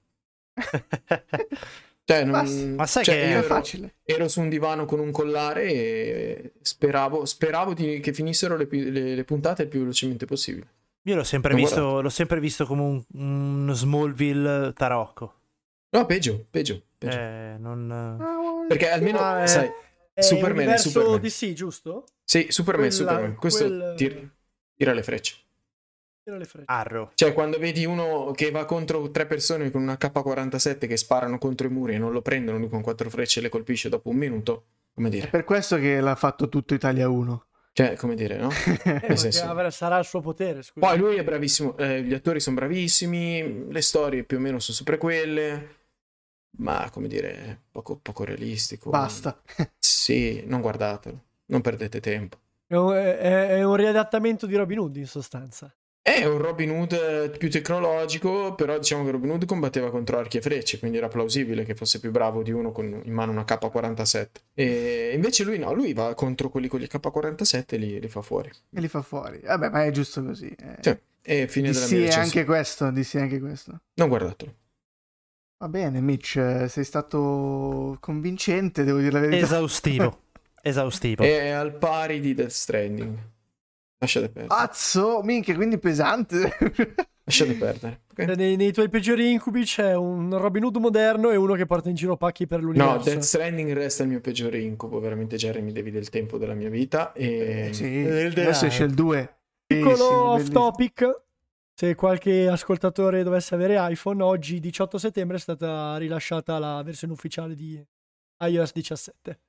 Cioè, non-. Ma sai cioè, che io È ero, facile. ero su un divano con un collare e speravo, speravo di- che finissero le, le- le puntate il più velocemente possibile. Io l'ho sempre, visto, l'ho sempre visto come un, un Smallville tarocco. No, peggio, peggio, peggio. Eh, non... Ah, Perché almeno, Ah, eh. sai, È Superman è Superman. DC, giusto? Sì, Superman, è Quella- Superman. Questo quel- tira, tira le frecce. Tira le frecce. Arro. Cioè, quando vedi uno che va contro tre persone con una K47 che sparano contro i muri e non lo prendono, lui con quattro frecce le colpisce dopo un minuto, come È dire? per questo che l'ha fatto tutto Italia 1. Cioè, come dire, no? Eh, avrà- sarà il suo potere, scusa. Poi lui è bravissimo, eh, gli attori sono bravissimi, le storie più o meno sono sempre quelle, ma come dire, poco, poco realistico. Basta. Sì, non guardatelo, non perdete tempo. È un, è- è un riadattamento di Robin Hood, in sostanza. È un Robin Hood eh, più tecnologico, però diciamo che Robin Hood combatteva contro archi e frecce, quindi era plausibile che fosse più bravo di uno con in mano una K47. E invece lui no, lui va contro quelli con gli K47 e li, li fa fuori. E li fa fuori. Vabbè, ma è giusto così. Eh. Cioè, e fine della DC mia è recensione. anche questo, DC è anche questo. Non guardatelo. Va bene, Mitch, sei stato convincente, devo dire la verità. Esaustivo. Esaustivo. È al pari di Death Stranding. Lasciate perdere. Azzo, minchia, quindi pesante. Lasciate perdere. ok? Cioè, Nei, nei tuoi peggiori incubi c'è un Robin Hood moderno e uno che porta in giro pacchi per l'universo. No, Death Stranding resta il mio peggiore incubo. Veramente, Jerry, mi devi del tempo della mia vita. E... sì, adesso esce il 2. Piccolo off topic. Se qualche ascoltatore dovesse avere iPhone, oggi 18 settembre è stata rilasciata la versione ufficiale di iOS 17.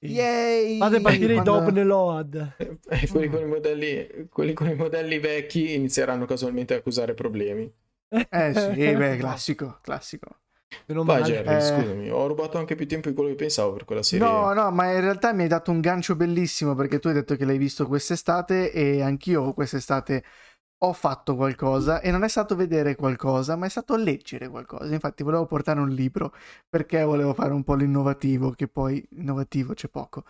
Yay! Fate partire i Quando- DOP nell'OAD. Eh, quelli, con i modelli, quelli con i modelli vecchi inizieranno casualmente a causare problemi. Eh sì, beh, classico, classico. Meno Vai. Jerry, Eh. scusami, ho rubato anche più tempo di quello che pensavo per quella serie. No, no, ma in realtà mi hai dato un gancio bellissimo perché tu hai detto che l'hai visto quest'estate e anch'io quest'estate ho fatto qualcosa e non è stato vedere qualcosa, ma è stato leggere qualcosa. Infatti volevo portare un libro perché volevo fare un po' l'innovativo, che poi innovativo c'è poco.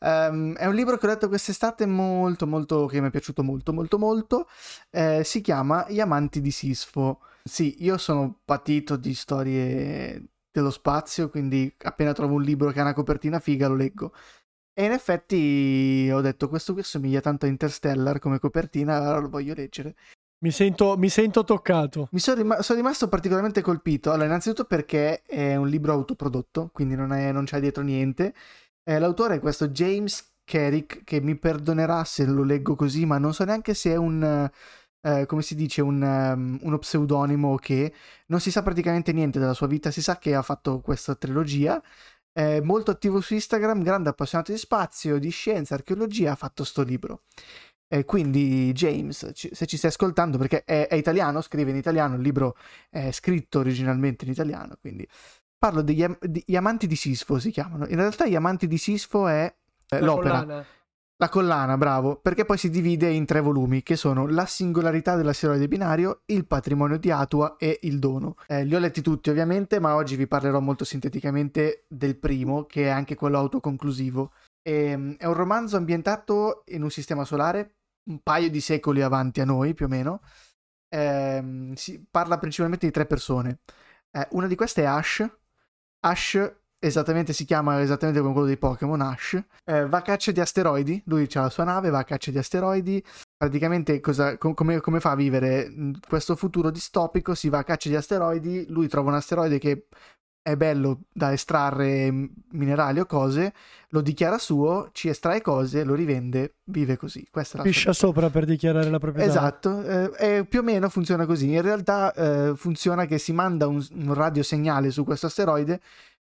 Ehm, è un libro che ho letto quest'estate molto, molto, che mi è piaciuto molto, molto, molto. Eh, si chiama Gli amanti di Sisfo. Sì, io sono patito di storie dello spazio, quindi appena trovo un libro che ha una copertina figa lo leggo. E in effetti ho detto questo qui somiglia tanto a Interstellar come copertina, allora lo voglio leggere. Mi sento, mi sento toccato. Mi sono, rima- sono rimasto particolarmente colpito. Allora, innanzitutto perché è un libro autoprodotto, quindi non, è- non c'è dietro niente. Eh, l'autore è questo James Carrick, che mi perdonerà se lo leggo così, ma non so neanche se è un. eh, come si dice, un, um, uno pseudonimo che non si sa praticamente niente della sua vita, si sa che ha fatto questa trilogia. È molto attivo su Instagram, grande appassionato di spazio, di scienza, archeologia, ha fatto sto libro. Eh, quindi James, se ci stai ascoltando, perché è, è italiano, scrive in italiano, il libro è scritto originalmente in italiano, quindi parlo degli am- di- Gli amanti di Sisfo si chiamano. In realtà Gli amanti di Sisfo è eh, l'opera, collana. La collana, bravo, perché poi si divide in tre volumi che sono La singolarità dell'asteroide binario, Il patrimonio di Atua e Il dono. Eh, li ho letti tutti ovviamente, ma oggi vi parlerò molto sinteticamente del primo, che è anche quello autoconclusivo. Ehm, è un romanzo ambientato in un sistema solare, un paio di secoli avanti a noi più o meno. Ehm, si parla principalmente di tre persone. Eh, una di queste è Ash. Ash esattamente si chiama esattamente come quello dei Pokémon Ash. Eh, va a caccia di asteroidi. Lui ha la sua nave, va a caccia di asteroidi. Praticamente cosa- com- come, come fa a vivere mh, questo futuro distopico? Si va a caccia di asteroidi. Lui trova un asteroide che è bello da estrarre mh, minerali o cose, lo dichiara suo, ci estrae cose, lo rivende, vive così. Questa è la sua Piscia sopra per dichiarare la proprietà. Esatto, eh, più o meno funziona così. In realtà eh, funziona che si manda un, un radiosegnale su questo asteroide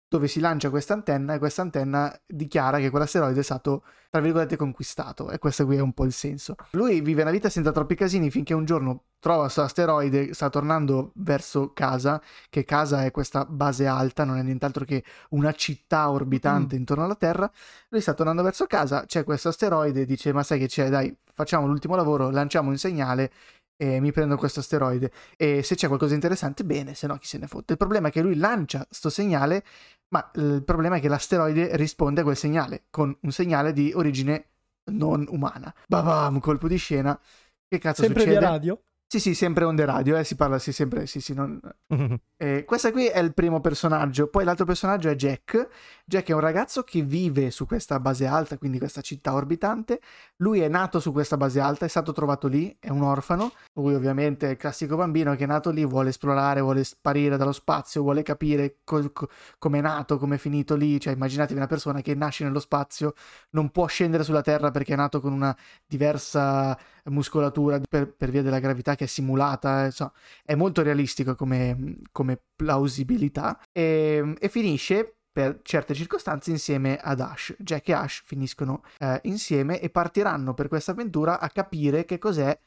dove si lancia questa antenna e questa antenna dichiara che quell'asteroide è stato, tra virgolette, conquistato. E questo qui è un po' il senso. Lui vive una vita senza troppi casini finché un giorno trova questo asteroide, sta tornando verso casa, che casa è questa base alta, non è nient'altro che una città orbitante mm. intorno alla Terra. Lui sta tornando verso casa, c'è questo asteroide, dice ma sai che c'è, dai, facciamo l'ultimo lavoro, lanciamo un segnale e mi prendo questo asteroide e se c'è qualcosa di interessante bene, se no chi se ne fotte. Il problema è che lui lancia questo segnale, ma il problema è che l'asteroide risponde a quel segnale con un segnale di origine non umana. Babam, colpo di scena. Che cazzo Sempre succede? via radio? Sì, sì, sempre onde radio, eh, si parla sì, sempre, sì, sì, non... eh, questa qui è il primo personaggio, poi l'altro personaggio è Jack. Jack è un ragazzo che vive su questa base alta, quindi questa città orbitante. Lui è nato su questa base alta, è stato trovato lì, è un orfano. Lui ovviamente è il classico bambino che è nato lì, vuole esplorare, vuole sparire dallo spazio, vuole capire co- co- come è nato, come è finito lì. Cioè immaginatevi una persona che nasce nello spazio, non può scendere sulla Terra perché è nato con una diversa muscolatura per, per via della gravità che è simulata, insomma, è molto realistico come, come plausibilità e, e, finisce per certe circostanze insieme ad Ash. Jack e Ash finiscono eh, insieme e partiranno per questa avventura a capire che cos'è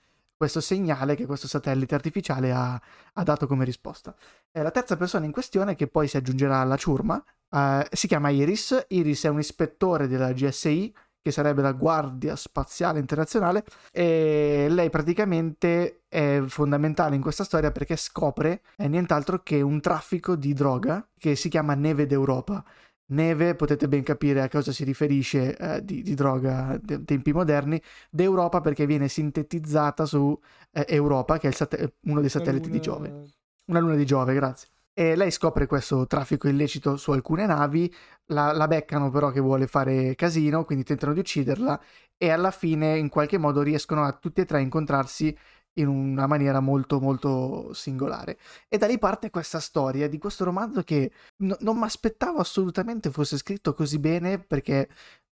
questo segnale che questo satellite artificiale ha, ha dato come risposta. Eh, la terza persona in questione, che poi si aggiungerà alla ciurma, eh, si chiama Iris. Iris è un ispettore della GSI che sarebbe la Guardia Spaziale Internazionale, e lei praticamente è fondamentale in questa storia perché scopre è nient'altro che un traffico di droga che si chiama Neve d'Europa. Neve, potete ben capire a cosa si riferisce eh, di, di, droga de, tempi moderni, d'Europa perché viene sintetizzata su eh, Europa, che è sat- uno dei satelliti luna... di Giove. Una luna di Giove, grazie. E lei scopre questo traffico illecito su alcune navi, la, la, beccano però che vuole fare casino, quindi tentano di ucciderla e alla fine in qualche modo riescono a tutti e tre incontrarsi in una maniera molto molto singolare. E da lì parte questa storia di questo romanzo che no, non mi aspettavo assolutamente fosse scritto così bene perché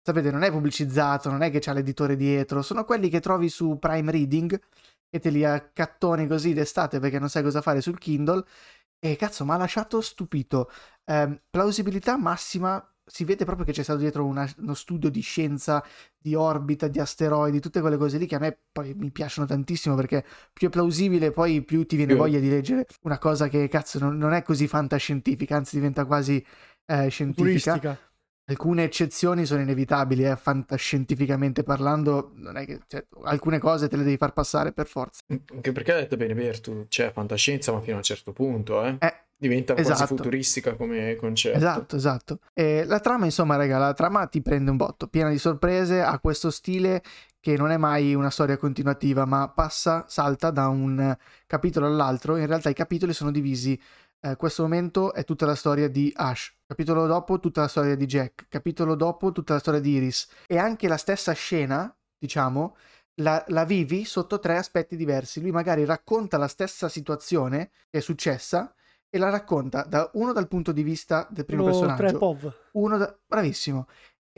sapete non è pubblicizzato, non è che c'ha l'editore dietro, sono quelli che trovi su Prime Reading e te li accattoni così d'estate perché non sai cosa fare sul Kindle e cazzo, mi ha lasciato stupito. Eh, plausibilità massima, si vede proprio che c'è stato dietro una, uno studio di scienza, di orbita, di asteroidi, tutte quelle cose lì che a me poi mi piacciono tantissimo perché più è plausibile, poi più ti viene voglia di leggere una cosa che cazzo non, non è così fantascientifica, anzi diventa quasi eh, scientifica. Turistica alcune eccezioni sono inevitabili, eh, fantascientificamente parlando, non è che cioè, alcune cose te le devi far passare per forza. Anche perché hai detto bene Bertu, c'è fantascienza ma fino a un certo punto, eh. eh Diventa quasi esatto. futuristica come concetto. Esatto, esatto. E la trama, insomma, raga, la trama ti prende un botto, piena di sorprese, ha questo stile che non è mai una storia continuativa, ma passa, salta da un capitolo all'altro. In realtà i capitoli sono divisi eh, questo momento è tutta la storia di Ash, capitolo dopo tutta la storia di Jack, capitolo dopo tutta la storia di Iris e anche la stessa scena, diciamo, la, la, vivi sotto tre aspetti diversi. Lui magari racconta la stessa situazione che è successa e la racconta da uno dal punto di vista del primo Lo personaggio, uno da, bravissimo.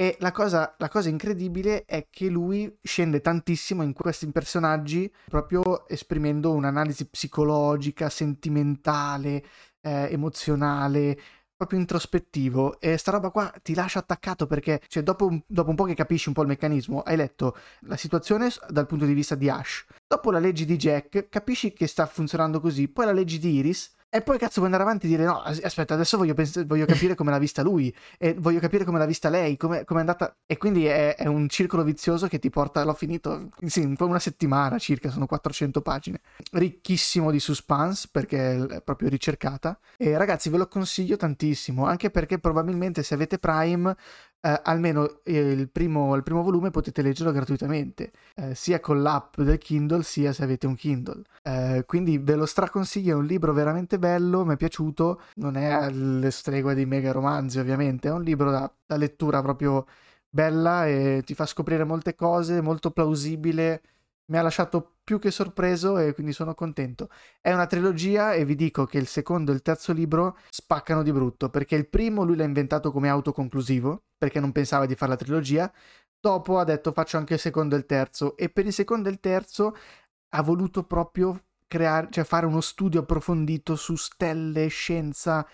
E la cosa, la cosa, incredibile è che lui scende tantissimo in questi personaggi, proprio esprimendo un'analisi psicologica, sentimentale, eh, emozionale, proprio introspettivo e sta roba qua ti lascia attaccato perché cioè, dopo, un, dopo un po' che capisci un po' il meccanismo hai letto la situazione dal punto di vista di Ash. Dopo la leggi di Jack capisci che sta funzionando così poi la leggi di Iris e poi cazzo puoi andare avanti e dire no, aspetta, adesso voglio, pens- voglio capire come l'ha vista lui e voglio capire come l'ha vista lei, come è andata... E quindi è, è, un circolo vizioso che ti porta, l'ho finito, sì, un una settimana circa, sono 400 pagine. Ricchissimo di suspense perché è proprio ricercata. E ragazzi ve lo consiglio tantissimo, anche perché probabilmente se avete Prime eh, almeno il primo, il primo, volume potete leggerlo gratuitamente, eh, sia con l'app del Kindle sia se avete un Kindle. Eh, quindi ve lo straconsiglio, è un libro veramente bello, mi è piaciuto, non è alle stregua di mega romanzi ovviamente, è un libro da, da lettura proprio bella e ti fa scoprire molte cose, molto plausibile mi ha lasciato più che sorpreso e quindi sono contento. È una trilogia e vi dico che il secondo e il terzo libro spaccano di brutto, perché il primo lui l'ha inventato come autoconclusivo, perché non pensava di fare la trilogia, dopo ha detto faccio anche il secondo e il terzo e per il secondo e il terzo ha voluto proprio creare, cioè fare uno studio approfondito su stelle, scienza,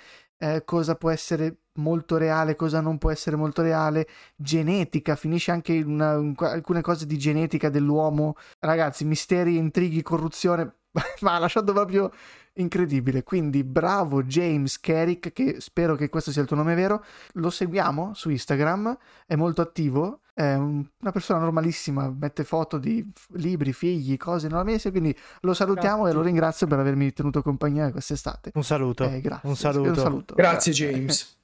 eh, cosa può essere molto reale, cosa non può essere molto reale, genetica, finisce anche una- in alcune cose di genetica dell'uomo. Ragazzi, misteri, intrighi, corruzione, ma ha lasciato proprio incredibile. Quindi bravo James Carrick, che spero che questo sia il tuo nome vero. Lo seguiamo su Instagram, è molto attivo, è un- una persona normalissima, mette foto di libri, figli, cose nella messa, quindi lo salutiamo e lo ringrazio per avermi tenuto compagnia quest'estate. Un saluto. Eh, grazie. Un saluto. Un saluto. Grazie James.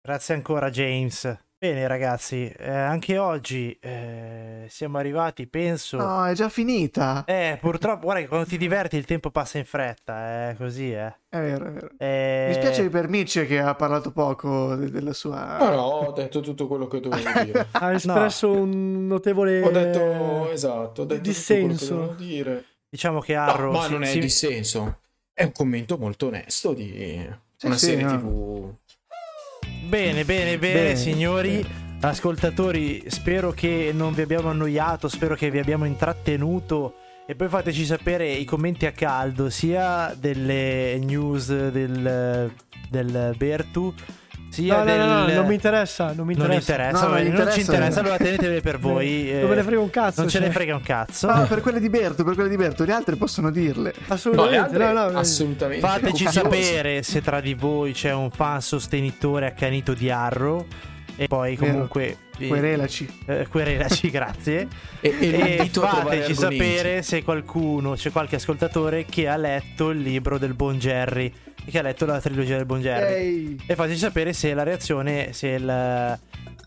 Grazie ancora James. Bene ragazzi, eh, anche oggi eh, siamo arrivati, penso... No, è già finita. Eh, purtroppo, guarda che quando ti diverti il tempo passa in fretta, è così, eh. È vero, è vero. Eh, Mi spiace per Mitch che ha parlato poco de- della sua... No, no, ho detto tutto quello che dovevo dire. Ha espresso un notevole Ho detto esatto, ho detto dissenso. tutto quello che dovevo dire. Diciamo che No, Arrow... ma si- non è si- dissenso. È un commento molto onesto di una sì, serie no. TV. Bene, bene, bene, signori. Ascoltatori, spero che non vi abbiamo annoiato, spero che vi abbiamo intrattenuto e poi fateci sapere i commenti a caldo sia delle news del, del Bertu sia No, no, del... no, no, non mi interessa, non mi Non interessa. interessa, No, non va bene, non ci interessa. interessa, allora tenetevele per voi. Non me ne frega un cazzo, Non ce ne cioè. frega un cazzo. Ah, per quelle di Berto, per quelle di Berto, le altre possono dirle. No, le Assolutamente, altre no, no, assolutamente. Fateci sapere se tra di voi c'è un fan sostenitore accanito di Arrow. E poi comunque... eh, Querelaci. eh, querelaci, grazie. E, e E fateci sapere se qualcuno, c'è qualche ascoltatore che ha letto il libro del buon Jerry che ha letto la trilogia del buon Jerry. Ehi. E fateci sapere se la reazione, se, il-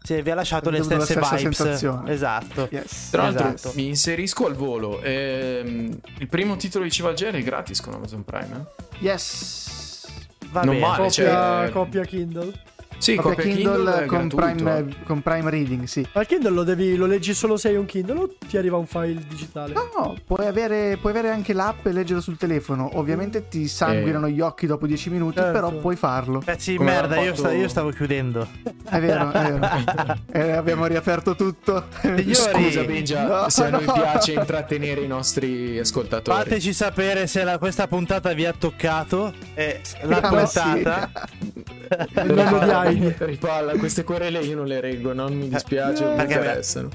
se vi ha lasciato le stesse vibes. sensazione. Esatto. Yes. Tra l'altro Esatto. mi inserisco al volo. ehm, il primo titolo di Civalgere è gratis con Amazon Prime. eh? Yes. Va Non bene. male. Coppia, cioè- coppia Kindle. Sì, Copia Kindle, Kindle, con. Prime, con Prime Reading, sì. Ma il Kindle lo, devi, lo leggi solo se hai un Kindle o ti arriva un file digitale? No, puoi avere, puoi avere anche l'app e leggerlo sul telefono. Ovviamente ti sanguinano gli occhi dopo 10 minuti, Certo. però puoi farlo. Pezzi di merda, io, sta- io stavo chiudendo. È vero, è vero. Eh, abbiamo riaperto tutto. Signori, Scusa Benja, No, se a noi no. piace intrattenere i nostri ascoltatori. Fateci sapere se la- questa puntata vi ha toccato. eh, la Ah, ma sì. Heidi. Ripalla, queste querele io non le reggo, non mi dispiace, non mi interessano.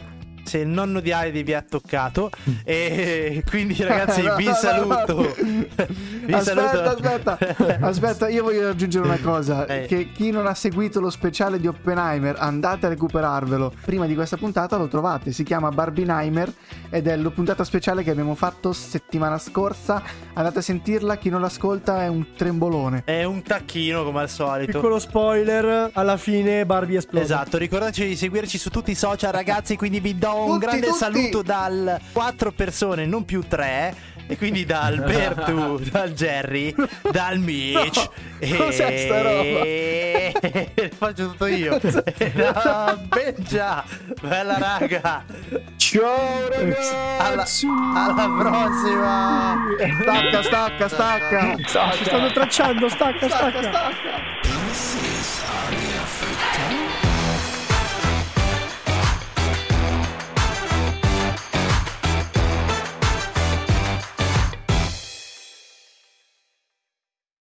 Se il nonno di Heidi vi ha toccato. E quindi, ragazzi, No, vi no, saluto. no. Vi aspetta, saluto. aspetta, aspetta, io voglio aggiungere una cosa, Eh. che chi non ha seguito lo speciale di Oppenheimer, andate a recuperarvelo. Prima di questa puntata lo trovate, si chiama Barbenheimer ed è la puntata speciale che abbiamo fatto settimana scorsa. Andate a sentirla, chi non l'ascolta è un trembolone. È un tacchino come al solito. Piccolo spoiler, alla fine Barbie esplode. Esatto, ricordatevi di seguirci su tutti i social, ragazzi. Quindi vi do un Tutti, grande tutti. saluto dal 4 persone, non più 3. E quindi da Alberto, dal Jerry, dal Mitch. e... cos'è sta roba? Faccio tutto io. E da Benja. Bella raga. Ciao ragazzi! Alla, alla prossima. Stacca, stacca, stacca. Ci stanno tracciando, stacca, Stacca, stacca. stacca.